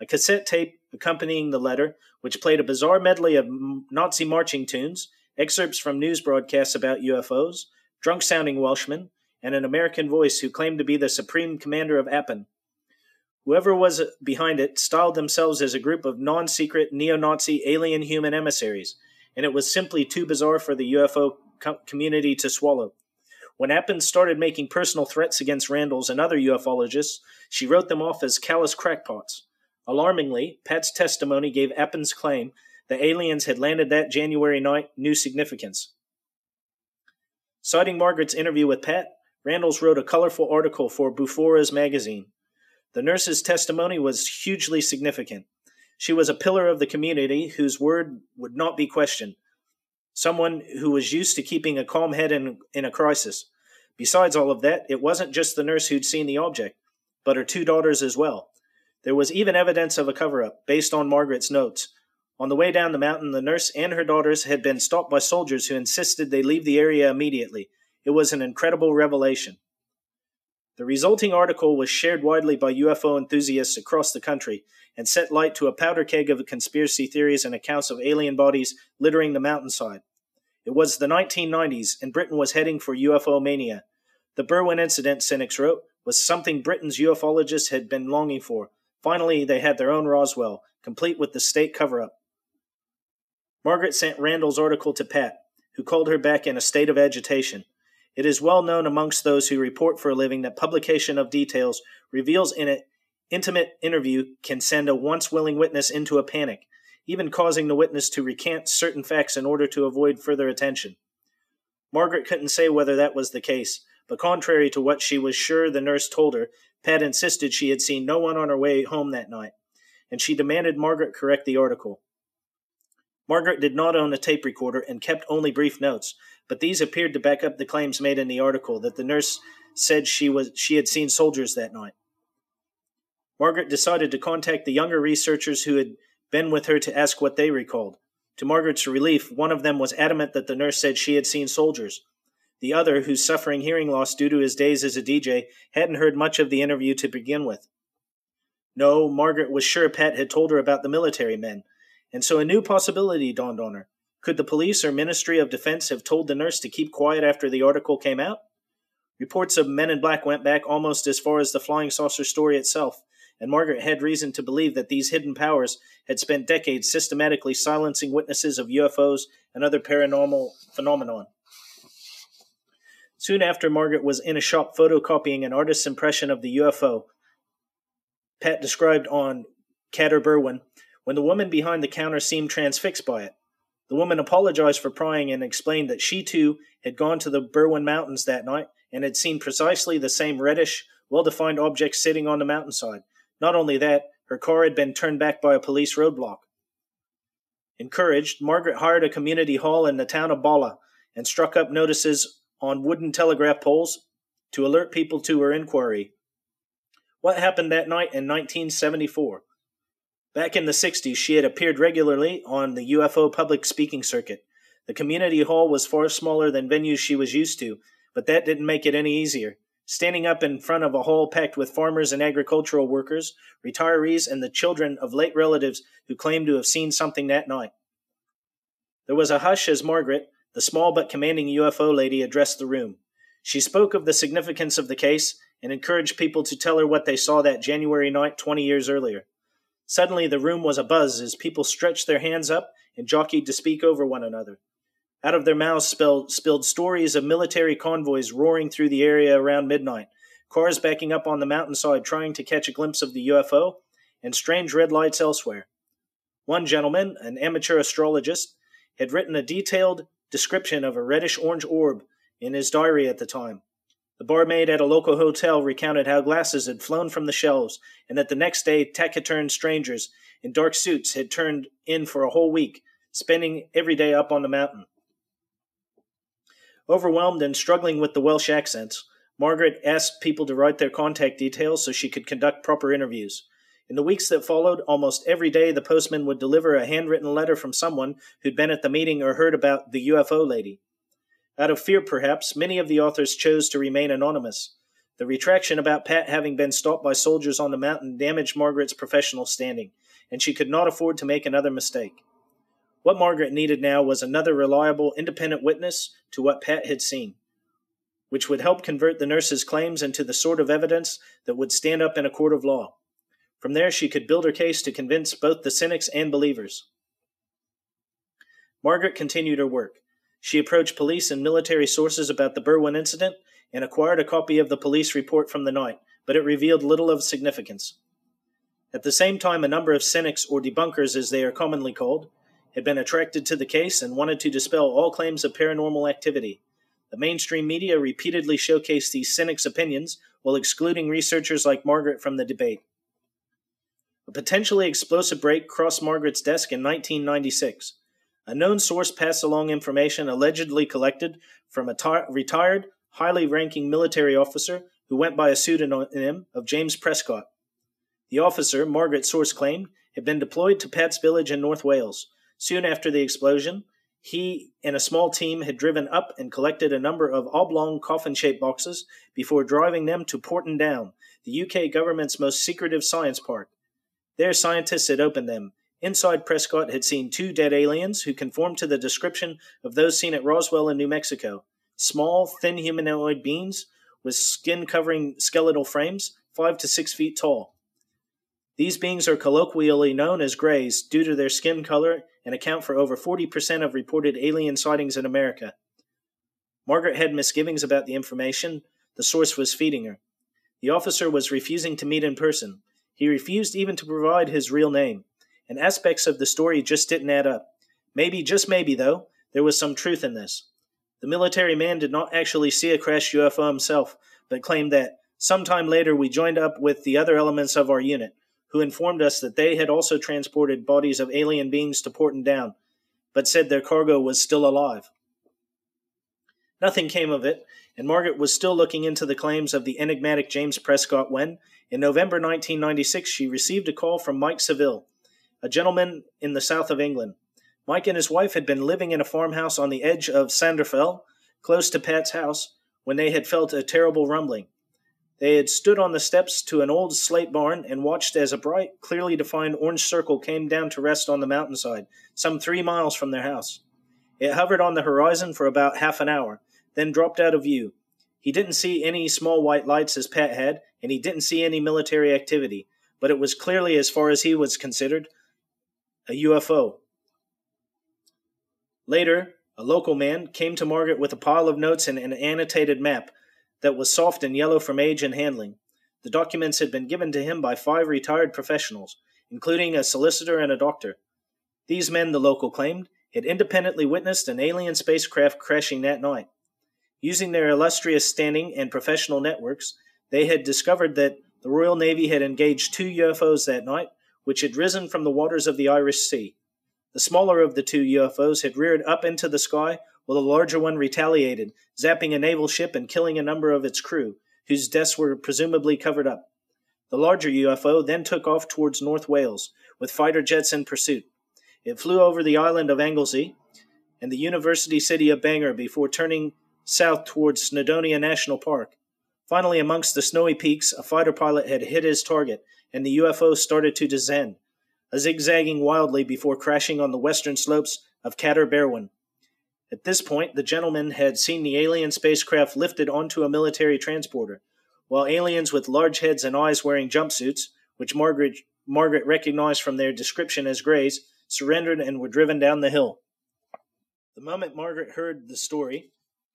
A cassette tape accompanying the letter, which played a bizarre medley of Nazi marching tunes, excerpts from news broadcasts about UFOs, drunk sounding Welshmen, and an American voice who claimed to be the supreme commander of APEN. Whoever was behind it styled themselves as a group of non secret neo Nazi alien human emissaries, and it was simply too bizarre for the UFO co- community to swallow. When APEN started making personal threats against Randles and other ufologists, she wrote them off as callous crackpots. Alarmingly, Pat's testimony gave APEN's claim the aliens had landed that January night new significance. Citing Margaret's interview with Pat, Randles wrote a colorful article for Bufora's magazine. The nurse's testimony was hugely significant. She was a pillar of the community whose word would not be questioned, someone who was used to keeping a calm head in, in a crisis. Besides all of that, it wasn't just the nurse who'd seen the object, but her two daughters as well. There was even evidence of a cover up, based on Margaret's notes. On the way down the mountain, the nurse and her daughters had been stopped by soldiers who insisted they leave the area immediately. It was an incredible revelation. The resulting article was shared widely by UFO enthusiasts across the country and set light to a powder keg of conspiracy theories and accounts of alien bodies littering the mountainside. It was the 1990s, and Britain was heading for UFO mania. The Berwyn incident, cynics wrote, was something Britain's ufologists had been longing for. Finally, they had their own Roswell, complete with the state cover up. Margaret sent Randles' article to Pat, who called her back in a state of agitation. It is well known amongst those who report for a living that publication of details reveals in an intimate interview can send a once willing witness into a panic, even causing the witness to recant certain facts in order to avoid further attention. Margaret couldn't say whether that was the case, but contrary to what she was sure the nurse told her, Pat insisted she had seen no one on her way home that night, and she demanded Margaret correct the article. Margaret did not own a tape recorder and kept only brief notes, but these appeared to back up the claims made in the article that the nurse said she was she had seen soldiers that night. Margaret decided to contact the younger researchers who had been with her to ask what they recalled. To Margaret's relief, one of them was adamant that the nurse said she had seen soldiers. The other, who's suffering hearing loss due to his days as a DJ, hadn't heard much of the interview to begin with. No, Margaret was sure Pat had told her about the military men, and so a new possibility dawned on her. Could the police or Ministry of Defense have told the nurse to keep quiet after the article came out? Reports of men in black went back almost as far as the flying saucer story itself, and Margaret had reason to believe that these hidden powers had spent decades systematically silencing witnesses of UFOs and other paranormal phenomenon. Soon after, Margaret was in a shop photocopying an artist's impression of the UFO Pat described on Cadair Berwyn when the woman behind the counter seemed transfixed by it. The woman apologized for prying and explained that she too had gone to the Berwyn Mountains that night and had seen precisely the same reddish, well defined object sitting on the mountainside. Not only that, her car had been turned back by a police roadblock. Encouraged, Margaret hired a community hall in the town of Bala and struck up notices on wooden telegraph poles to alert people to her inquiry. What happened that night in 1974? Back in the 60s, she had appeared regularly on the UFO public speaking circuit. The community hall was far smaller than venues she was used to, but that didn't make it any easier. Standing up in front of a hall packed with farmers and agricultural workers, retirees, and the children of late relatives who claimed to have seen something that night. There was a hush as Margaret, the small but commanding UFO lady addressed the room. She spoke of the significance of the case and encouraged people to tell her what they saw that January night 20 years earlier. Suddenly, the room was abuzz as people stretched their hands up and jockeyed to speak over one another. Out of their mouths spilled, spilled stories of military convoys roaring through the area around midnight, cars backing up on the mountainside trying to catch a glimpse of the UFO, and strange red lights elsewhere. One gentleman, an amateur astrologist, had written a detailed description of a reddish orange orb in his diary at the time. The barmaid at a local hotel recounted how glasses had flown from the shelves and that the next day taciturn strangers in dark suits had turned in for a whole week, spending every day up on the mountain. Overwhelmed and struggling with the Welsh accents, Margaret asked people to write their contact details so she could conduct proper interviews. In the weeks that followed, almost every day the postman would deliver a handwritten letter from someone who'd been at the meeting or heard about the UFO lady. Out of fear, perhaps, many of the authors chose to remain anonymous. The retraction about Pat having been stopped by soldiers on the mountain damaged Margaret's professional standing, and she could not afford to make another mistake. What Margaret needed now was another reliable, independent witness to what Pat had seen, which would help convert the nurse's claims into the sort of evidence that would stand up in a court of law. From there, she could build her case to convince both the cynics and believers. Margaret continued her work. She approached police and military sources about the Berwyn incident and acquired a copy of the police report from the night, but it revealed little of significance. At the same time, a number of cynics, or debunkers as they are commonly called, had been attracted to the case and wanted to dispel all claims of paranormal activity. The mainstream media repeatedly showcased these cynics' opinions while excluding researchers like Margaret from the debate. A potentially explosive break crossed Margaret's desk in 1996. A known source passed along information allegedly collected from a tar- retired, highly ranking military officer who went by a pseudonym of James Prescott. The officer, Margaret's source claimed, had been deployed to Pat's village in North Wales, Soon after the explosion, he and a small team had driven up and collected a number of oblong coffin shaped boxes before driving them to Porton Down, the UK government's most secretive science park. There, scientists had opened them. Inside, Prescott had seen two dead aliens who conformed to the description of those seen at Roswell in New Mexico small, thin humanoid beings with skin covering skeletal frames, five to six feet tall. These beings are colloquially known as Greys due to their skin color and account for over 40% of reported alien sightings in America. Margaret had misgivings about the information the source was feeding her. The officer was refusing to meet in person. He refused even to provide his real name, and aspects of the story just didn't add up. Maybe, just maybe, though, there was some truth in this. The military man did not actually see a crashed UFO himself, but claimed that sometime later we joined up with the other elements of our unit, who informed us that they had also transported bodies of alien beings to Porton Down, but said their cargo was still alive. Nothing came of it, and Margaret was still looking into the claims of the enigmatic James Prescott when, in November 1996, she received a call from Mike Saville, a gentleman in the south of England. Mike and his wife had been living in a farmhouse on the edge of Llandderfel, close to Pat's house, when they had felt a terrible rumbling. They had stood on the steps to an old slate barn and watched as a bright, clearly defined orange circle came down to rest on the mountainside, some three miles from their house. It hovered on the horizon for about half an hour, then dropped out of view. He didn't see any small white lights as Pat had, and he didn't see any military activity, but it was clearly, as far as he was considered, a UFO. Later, a local man came to Margaret with a pile of notes and an annotated map that was soft and yellow from age and handling. The documents had been given to him by five retired professionals, including a solicitor and a doctor. These men, the local claimed, had independently witnessed an alien spacecraft crashing that night. Using their illustrious standing and professional networks, they had discovered that the Royal Navy had engaged two UFOs that night, which had risen from the waters of the Irish Sea. The smaller of the two UFOs had reared up into the sky while the larger one retaliated, zapping a naval ship and killing a number of its crew, whose deaths were presumably covered up. The larger UFO then took off towards North Wales, with fighter jets in pursuit. It flew over the island of Anglesey and the university city of Bangor before turning south towards Snowdonia National Park. Finally, amongst the snowy peaks, a fighter pilot had hit his target, and the UFO started to descend, zigzagging wildly before crashing on the western slopes of Cadair At this point, the gentleman had seen the alien spacecraft lifted onto a military transporter, while aliens with large heads and eyes wearing jumpsuits, which Margaret, Margaret recognized from their description as Greys, surrendered and were driven down the hill. The moment Margaret heard the story,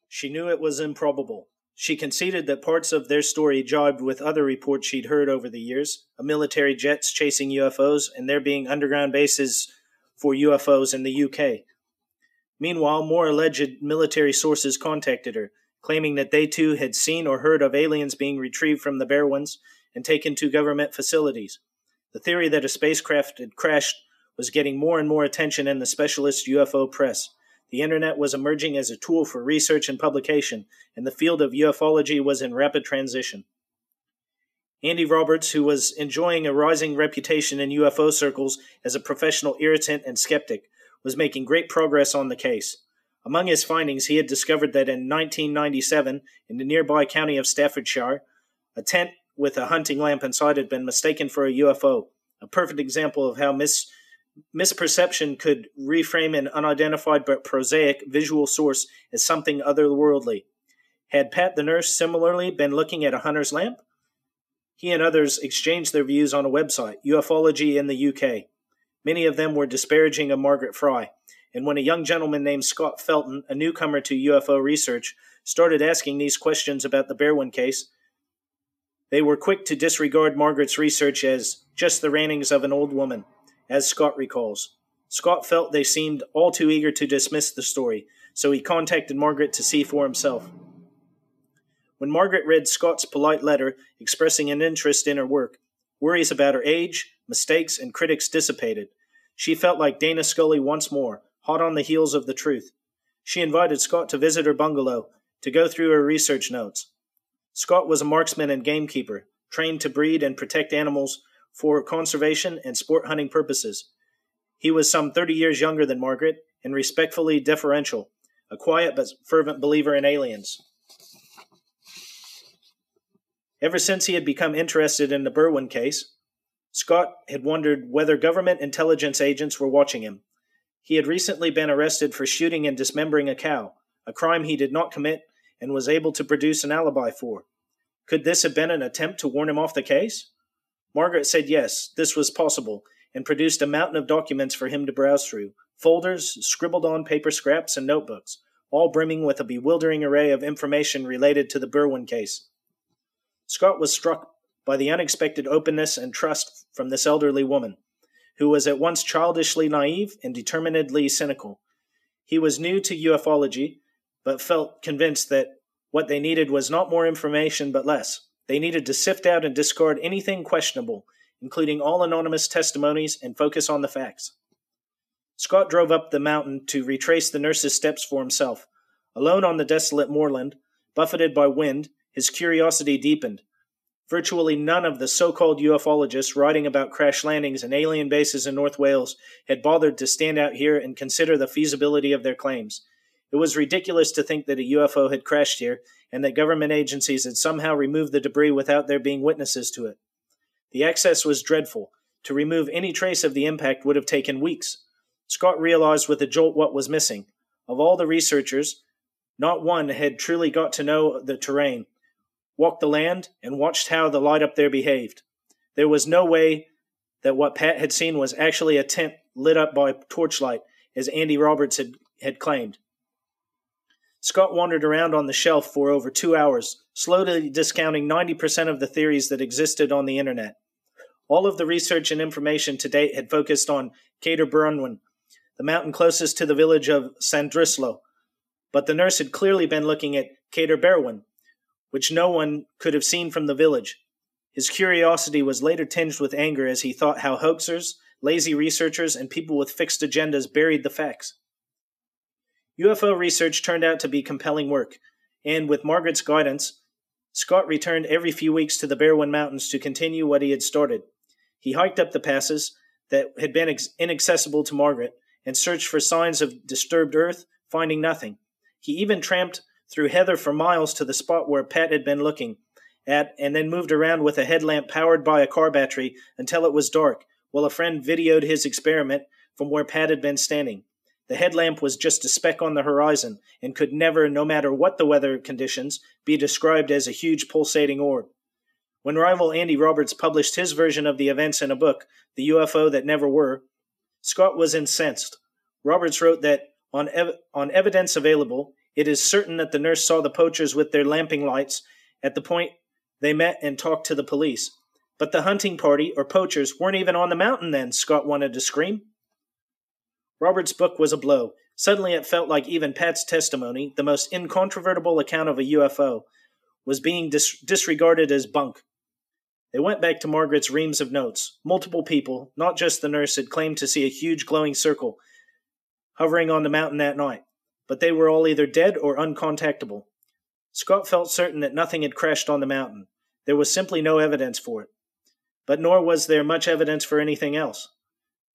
she knew it was improbable. She conceded that parts of their story jibed with other reports she'd heard over the years of military jets chasing UFOs and there being underground bases for UFOs in the UK. Meanwhile, more alleged military sources contacted her, claiming that they too had seen or heard of aliens being retrieved from the Berwyns and taken to government facilities. The theory that a spacecraft had crashed was getting more and more attention in the specialist UFO press. The internet was emerging as a tool for research and publication, and the field of ufology was in rapid transition. Andy Roberts, who was enjoying a rising reputation in UFO circles as a professional irritant and skeptic, was making great progress on the case. Among his findings, he had discovered that in 1997, in the nearby county of Staffordshire, a tent with a hunting lamp inside had been mistaken for a UFO, a perfect example of how mis- misperception could reframe an unidentified but prosaic visual source as something otherworldly. Had Pat the nurse similarly been looking at a hunter's lamp? He and others exchanged their views on a website, Ufology in the UK. Many of them were disparaging of Margaret Fry, and when a young gentleman named Scott Felton, a newcomer to UFO research, started asking these questions about the Berwyn case, they were quick to disregard Margaret's research as just the rantings of an old woman, as Scott recalls. Scott felt they seemed all too eager to dismiss the story, so he contacted Margaret to see for himself. When Margaret read Scott's polite letter expressing an interest in her work, worries about her age, mistakes, and critics dissipated. She felt like Dana Scully once more, hot on the heels of the truth. She invited Scott to visit her bungalow to go through her research notes. Scott was a marksman and gamekeeper, trained to breed and protect animals for conservation and sport hunting purposes. He was some 30 years younger than Margaret and respectfully deferential, a quiet but fervent believer in aliens. Ever since he had become interested in the Berwyn case, Scott had wondered whether government intelligence agents were watching him. He had recently been arrested for shooting and dismembering a cow, a crime he did not commit and was able to produce an alibi for. Could this have been an attempt to warn him off the case? Margaret said yes, this was possible, and produced a mountain of documents for him to browse through folders, scribbled on paper scraps, and notebooks, all brimming with a bewildering array of information related to the Berwyn case. Scott was struck by the unexpected openness and trust from this elderly woman, who was at once childishly naive and determinedly cynical. He was new to ufology, but felt convinced that what they needed was not more information but less. They needed to sift out and discard anything questionable, including all anonymous testimonies, and focus on the facts. Scott drove up the mountain to retrace the nurse's steps for himself. Alone on the desolate moorland, buffeted by wind, his curiosity deepened. Virtually none of the so called ufologists writing about crash landings and alien bases in North Wales had bothered to stand out here and consider the feasibility of their claims. It was ridiculous to think that a UFO had crashed here and that government agencies had somehow removed the debris without there being witnesses to it. The excess was dreadful. To remove any trace of the impact would have taken weeks. Scott realized with a jolt what was missing. Of all the researchers, not one had truly got to know the terrain walked the land, and watched how the light up there behaved. There was no way that what Pat had seen was actually a tent lit up by torchlight, as Andy Roberts had, had claimed. Scott wandered around on the shelf for over two hours, slowly discounting 90% of the theories that existed on the internet. All of the research and information to date had focused on Cadair Bronwen, the mountain closest to the village of Llandrillo, but the nurse had clearly been looking at Cadair Berwyn, which no one could have seen from the village. His curiosity was later tinged with anger as he thought how hoaxers, lazy researchers, and people with fixed agendas buried the facts. UFO research turned out to be compelling work, and with Margaret's guidance, Scott returned every few weeks to the Berwyn Mountains to continue what he had started. He hiked up the passes that had been inaccessible to Margaret and searched for signs of disturbed earth, finding nothing. He even tramped through heather for miles to the spot where Pat had been looking at, and then moved around with a headlamp powered by a car battery until it was dark, while a friend videoed his experiment from where Pat had been standing. The headlamp was just a speck on the horizon and could never, no matter what the weather conditions, be described as a huge pulsating orb. When rival Andy Roberts published his version of the events in a book, The UFO That Never Were, Scott was incensed. Roberts wrote that, on, ev- on evidence available, it is certain that the nurse saw the poachers with their lamping lights at the point they met and talked to the police. But the hunting party, or poachers, weren't even on the mountain then, Scott wanted to scream. Robert's book was a blow. Suddenly it felt like even Pat's testimony, the most incontrovertible account of a UFO, was being dis- disregarded as bunk. They went back to Margaret's reams of notes. Multiple people, not just the nurse, had claimed to see a huge glowing circle hovering on the mountain that night, but they were all either dead or uncontactable. Scott felt certain that nothing had crashed on the mountain. There was simply no evidence for it. But nor was there much evidence for anything else.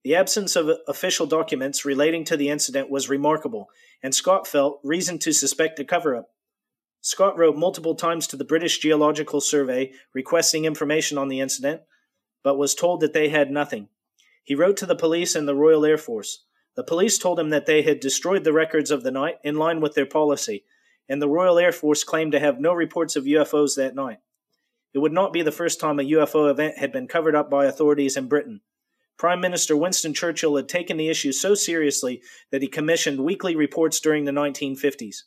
The absence of official documents relating to the incident was remarkable, and Scott felt reason to suspect a cover up. Scott wrote multiple times to the British Geological Survey requesting information on the incident, but was told that they had nothing. He wrote to the police and the Royal Air Force. The police told him that they had destroyed the records of the night in line with their policy, and the Royal Air Force claimed to have no reports of UFOs that night. It would not be the first time a UFO event had been covered up by authorities in Britain. Prime Minister Winston Churchill had taken the issue so seriously that he commissioned weekly reports during the 1950s,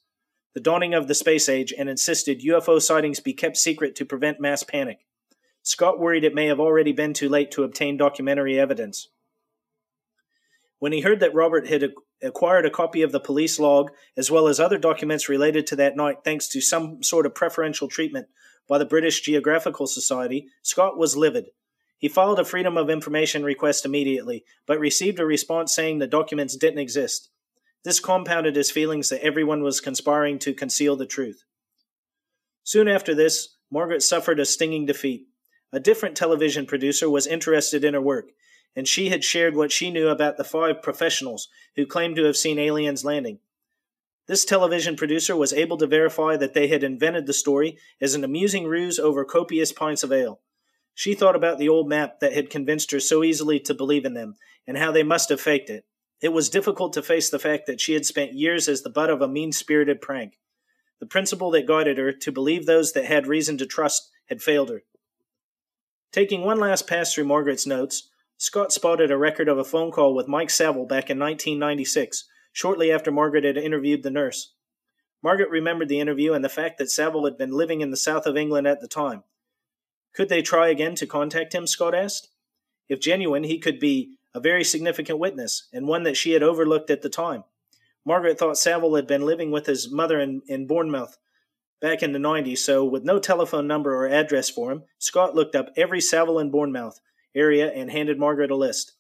the dawning of the space age, and insisted UFO sightings be kept secret to prevent mass panic. Scott worried it may have already been too late to obtain documentary evidence. When he heard that Robert had acquired a copy of the police log as well as other documents related to that night thanks to some sort of preferential treatment by the British Geographical Society, Scott was livid. He filed a Freedom of Information request immediately, but received a response saying the documents didn't exist. This compounded his feelings that everyone was conspiring to conceal the truth. Soon after this, Margaret suffered a stinging defeat. A different television producer was interested in her work, and she had shared what she knew about the five professionals who claimed to have seen aliens landing. This television producer was able to verify that they had invented the story as an amusing ruse over copious pints of ale. She thought about the old map that had convinced her so easily to believe in them, and how they must have faked it. It was difficult to face the fact that she had spent years as the butt of a mean spirited prank. The principle that guided her to believe those that had reason to trust had failed her. Taking one last pass through Margaret's notes, Scott spotted a record of a phone call with Mike Saville back in 1996, shortly after Margaret had interviewed the nurse. Margaret remembered the interview and the fact that Saville had been living in the south of England at the time. Could they try again to contact him? Scott asked. If genuine, he could be a very significant witness, and one that she had overlooked at the time. Margaret thought Saville had been living with his mother in, in Bournemouth back in the 90s, so with no telephone number or address for him, Scott looked up every Saville in Bournemouth area and handed Margaret a list.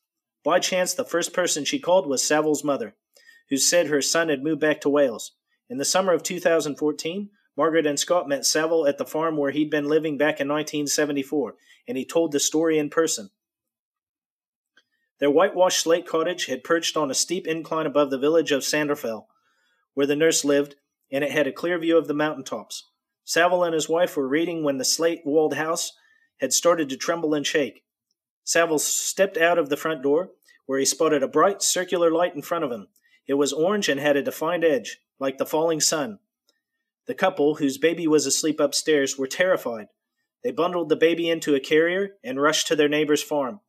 By chance, the first person she called was Saville's mother, who said her son had moved back to Wales. In the summer of 2014, Margaret and Scott met Saville at the farm where he'd been living back in 1974, and he told the story in person. Their whitewashed slate cottage had perched on a steep incline above the village of Llandderfel, where the nurse lived, and it had a clear view of the mountain tops. Saville and his wife were reading when the slate walled house had started to tremble and shake. Saville stepped out of the front door, where he spotted a bright circular light in front of him. It was orange and had a defined edge, like the falling sun, the couple, whose baby was asleep upstairs, were terrified. They bundled the baby into a carrier and rushed to their neighbor's farm,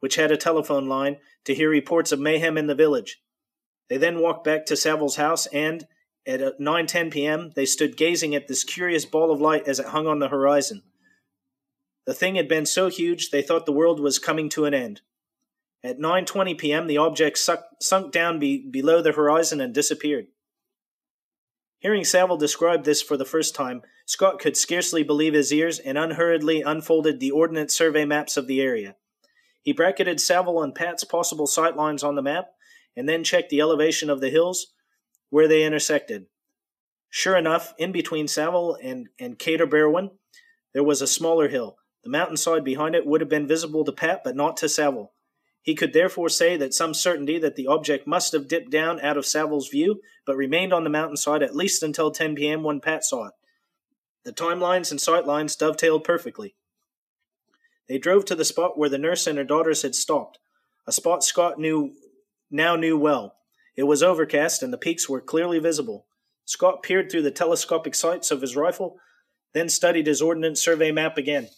which had a telephone line, to hear reports of mayhem in the village. They then walked back to Saville's house and, at uh, 9:10 p.m., they stood gazing at this curious ball of light as it hung on the horizon. The thing had been so huge they thought the world was coming to an end. At 9:20 p.m., the object sunk down be- below the horizon and disappeared. Hearing Saville describe this for the first time, Scott could scarcely believe his ears and unhurriedly unfolded the Ordnance Survey maps of the area. He bracketed Saville and Pat's possible sightlines on the map, and then checked the elevation of the hills where they intersected. Sure enough, in between Saville and, and Cadair Berwyn, there was a smaller hill. The mountainside behind it would have been visible to Pat, but not to Saville. He could therefore say with some certainty that the object must have dipped down out of Saville's view, but remained on the mountainside at least until 10 p.m. when Pat saw it. The timelines and sightlines dovetailed perfectly. They drove to the spot where the nurse and her daughters had stopped, a spot Scott knew now knew well. It was overcast and the peaks were clearly visible. Scott peered through the telescopic sights of his rifle, then studied his Ordnance Survey map again.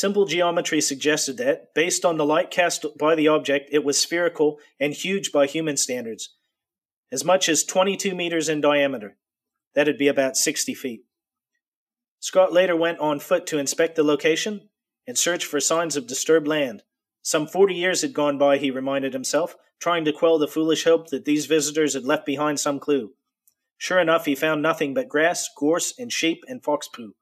Simple geometry suggested that, based on the light cast by the object, it was spherical and huge by human standards, as much as 22 meters in diameter. That'd be about 60 feet. Scott later went on foot to inspect the location and search for signs of disturbed land. Some 40 years had gone by, he reminded himself, trying to quell the foolish hope that these visitors had left behind some clue. Sure enough, he found nothing but grass, gorse, and sheep and fox poo.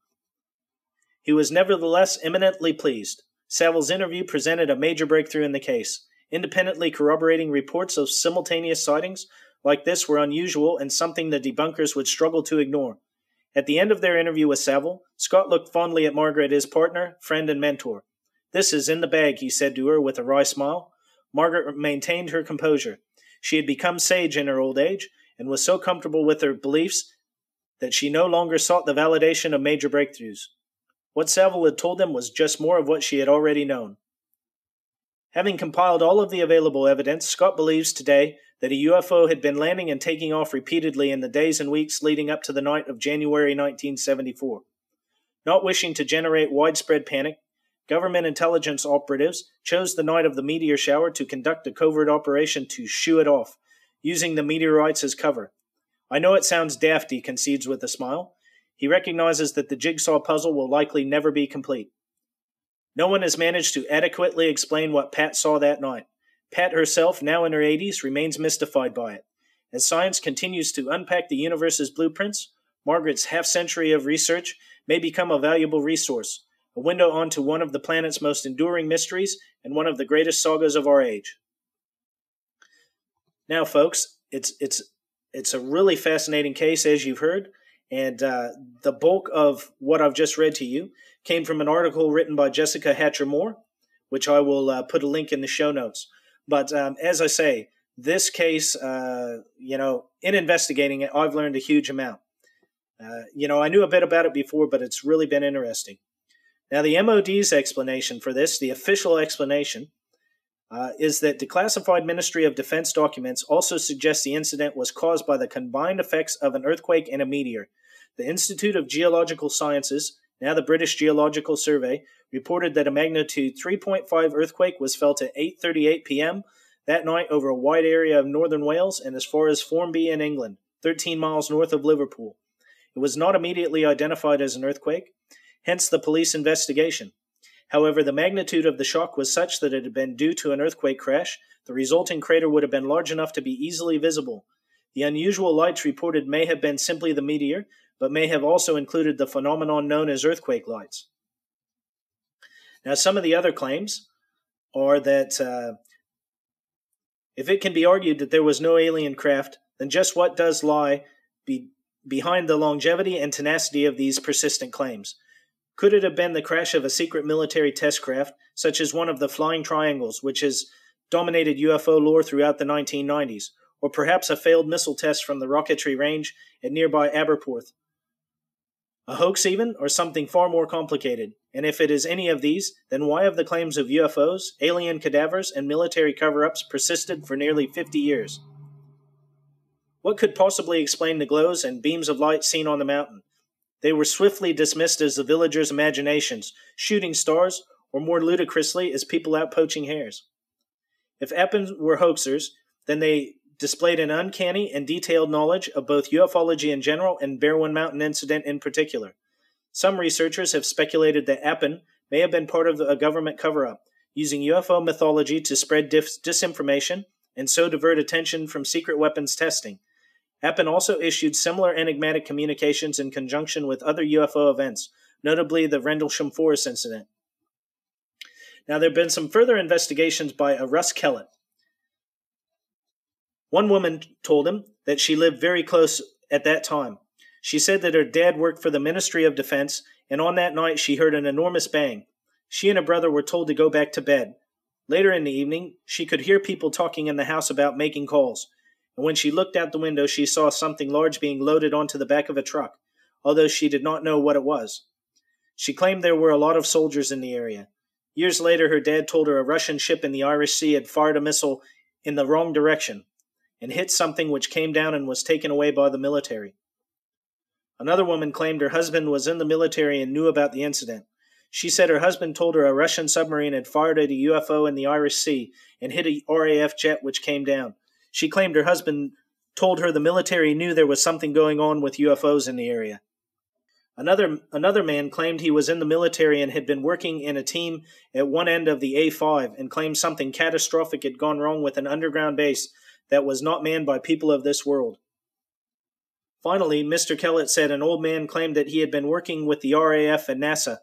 He was nevertheless eminently pleased. Saville's interview presented a major breakthrough in the case. Independently corroborating reports of simultaneous sightings like this were unusual and something the debunkers would struggle to ignore. At the end of their interview with Saville, Scott looked fondly at Margaret, his partner, friend, and mentor. This is in the bag, he said to her with a wry smile. Margaret maintained her composure. She had become sage in her old age and was so comfortable with her beliefs that she no longer sought the validation of major breakthroughs. What Saville had told them was just more of what she had already known. Having compiled all of the available evidence, Scott believes today that a UFO had been landing and taking off repeatedly in the days and weeks leading up to the night of January 1974. Not wishing to generate widespread panic, Government intelligence operatives chose the night of the meteor shower to conduct a covert operation to shoo it off, using the meteorites as cover. I know it sounds daft, he concedes with a smile. He recognizes that the jigsaw puzzle will likely never be complete. No one has managed to adequately explain what Pat saw that night. Pat herself, now in her 80s, remains mystified by it. As science continues to unpack the universe's blueprints, Margaret's half century of research may become a valuable resource, a window onto one of the planet's most enduring mysteries and one of the greatest sagas of our age. Now, folks, it's it's it's a really fascinating case, as you've heard, and uh, the bulk of what I've just read to you came from an article written by Jessica Hatcher Moore, which I will uh, put a link in the show notes. But um, as I say, this case, uh, you know, in investigating it, I've learned a huge amount. Uh, you know, I knew a bit about it before, but it's really been interesting. Now, the MOD's explanation for this, the official explanation, uh, is that declassified Ministry of Defense documents also suggest the incident was caused by the combined effects of an earthquake and a meteor. The Institute of Geological Sciences, now the British Geological Survey, reported that a magnitude 3.5 earthquake was felt at 8:38 p.m. that night over a wide area of northern Wales and as far as Formby in England, 13 miles north of Liverpool. It was not immediately identified as an earthquake, hence the police investigation. However, the magnitude of the shock was such that it had been due to an earthquake crash. The resulting crater would have been large enough to be easily visible. The unusual lights reported may have been simply the meteor, but may have also included the phenomenon known as earthquake lights. Now, some of the other claims are that uh, if it can be argued that there was no alien craft, then just what does lie be behind the longevity and tenacity of these persistent claims? Could it have been the crash of a secret military test craft, such as one of the Flying Triangles, which has dominated UFO lore throughout the 1990s, or perhaps a failed missile test from the rocketry range at nearby Aberporth? A hoax, even, or something far more complicated? And if it is any of these, then why have the claims of UFOs, alien cadavers, and military cover ups persisted for nearly 50 years? What could possibly explain the glows and beams of light seen on the mountain? They were swiftly dismissed as the villagers' imaginations, shooting stars, or more ludicrously, as people out poaching hares. If APEN were hoaxers, then they displayed an uncanny and detailed knowledge of both ufology in general and Berwyn Mountain incident in particular. Some researchers have speculated that APEN may have been part of a government cover up, using UFO mythology to spread dis- disinformation and so divert attention from secret weapons testing. APEN also issued similar enigmatic communications in conjunction with other UFO events, notably the Rendlesham Forest incident. Now, there have been some further investigations by a Russ Kellett. One woman told him that she lived very close at that time. She said that her dad worked for the Ministry of Defense, and on that night she heard an enormous bang. She and her brother were told to go back to bed. Later in the evening, she could hear people talking in the house about making calls and when she looked out the window, she saw something large being loaded onto the back of a truck, although she did not know what it was. She claimed there were a lot of soldiers in the area. Years later, her dad told her a Russian ship in the Irish Sea had fired a missile in the wrong direction and hit something which came down and was taken away by the military. Another woman claimed her husband was in the military and knew about the incident. She said her husband told her a Russian submarine had fired at a UFO in the Irish Sea and hit a RAF jet which came down. She claimed her husband told her the military knew there was something going on with UFOs in the area. Another another man claimed he was in the military and had been working in a team at one end of the A5 and claimed something catastrophic had gone wrong with an underground base that was not manned by people of this world. Finally, Mr. Kellett said an old man claimed that he had been working with the RAF and NASA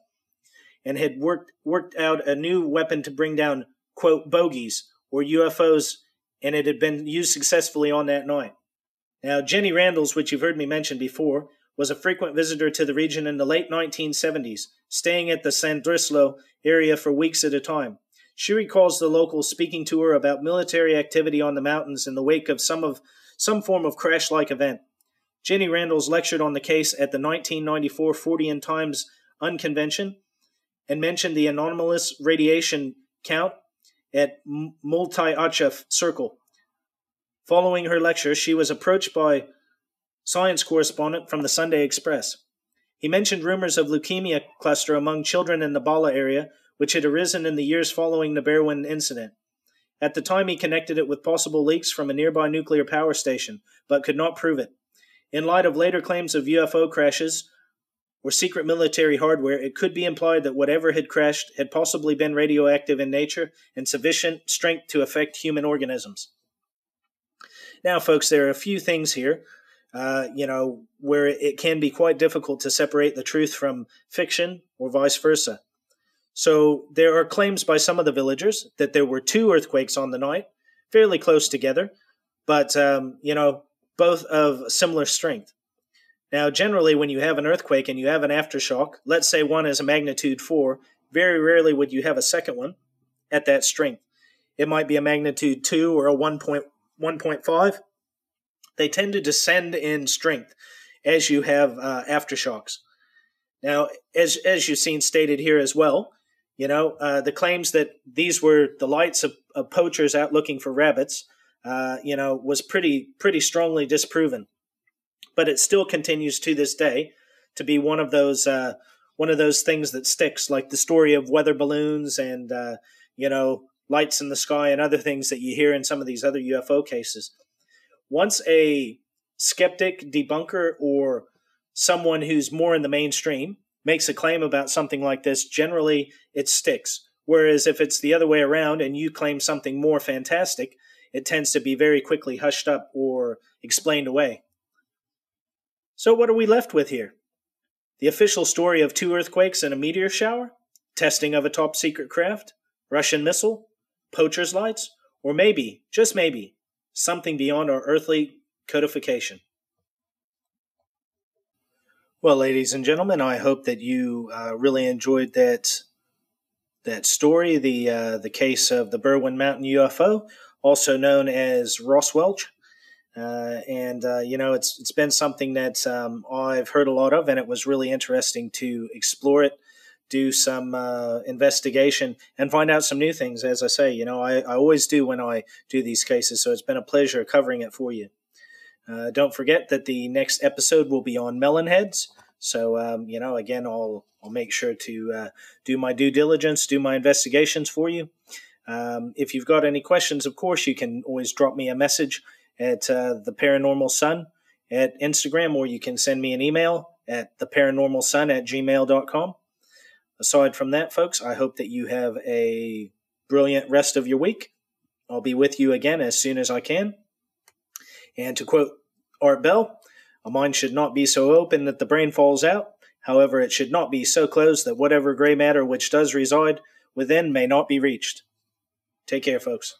and had worked worked out a new weapon to bring down quote bogies or UFOs and it had been used successfully on that night. Now, Jenny Randles, which you've heard me mention before, was a frequent visitor to the region in the late 1970s, staying at the Llandrillo area for weeks at a time. She recalls the locals speaking to her about military activity on the mountains in the wake of some of some form of crash-like event. Jenny Randles lectured on the case at the 1994 Fortean Times Unconvention and mentioned the anomalous radiation count at Moel Ty Uchaf Circle. Following her lecture, she was approached by science correspondent from the Sunday Express. He mentioned rumors of leukemia cluster among children in the Bala area, which had arisen in the years following the Berwyn incident. At the time, he connected it with possible leaks from a nearby nuclear power station, but could not prove it. In light of later claims of UFO crashes or secret military hardware, it could be implied that whatever had crashed had possibly been radioactive in nature and sufficient strength to affect human organisms. Now, folks, there are a few things here, uh, you know, where it can be quite difficult to separate the truth from fiction or vice versa. So there are claims by some of the villagers that there were two earthquakes on the night, fairly close together, but um, you know both of similar strength. Now, generally, when you have an earthquake and you have an aftershock, let's say one is a magnitude 4, very rarely would you have a second one at that strength. It might be a magnitude 2 or a 1.1.5. They tend to descend in strength as you have uh, aftershocks. Now, as, as you've seen stated here as well, you know, uh, the claims that these were the lights of, of poachers out looking for rabbits uh, you know, was pretty pretty strongly disproven. But it still continues to this day to be one of those uh, one of those things that sticks, like the story of weather balloons and uh, you know lights in the sky and other things that you hear in some of these other UFO cases. Once a skeptic, debunker, or someone who's more in the mainstream makes a claim about something like this, generally it sticks. Whereas if it's the other way around and you claim something more fantastic, it tends to be very quickly hushed up or explained away. So, what are we left with here? The official story of two earthquakes and a meteor shower? Testing of a top secret craft? Russian missile? Poacher's lights? Or maybe, just maybe, something beyond our earthly codification? Well, ladies and gentlemen, I hope that you uh, really enjoyed that that story, the uh, the case of the Berwyn Mountain UFO also known as Roswelsh. Uh, and uh, you know, it's it's been something that um, I've heard a lot of, and it was really interesting to explore it, do some uh, investigation, and find out some new things. As I say, you know, I, I always do when I do these cases, so it's been a pleasure covering it for you. Uh, don't forget that the next episode will be on melon heads. So um, you know, again, I'll I'll make sure to uh, do my due diligence, do my investigations for you. Um, if you've got any questions, of course, you can always drop me a message at uh, the Paranormal Son at Instagram, or you can send me an email at the Paranormal Son at gmail.com. Aside from that, folks, I hope that you have a brilliant rest of your week. I'll be with you again as soon as I can. And to quote Art Bell, a mind should not be so open that the brain falls out. However, it should not be so closed that whatever gray matter which does reside within may not be reached. Take care, folks.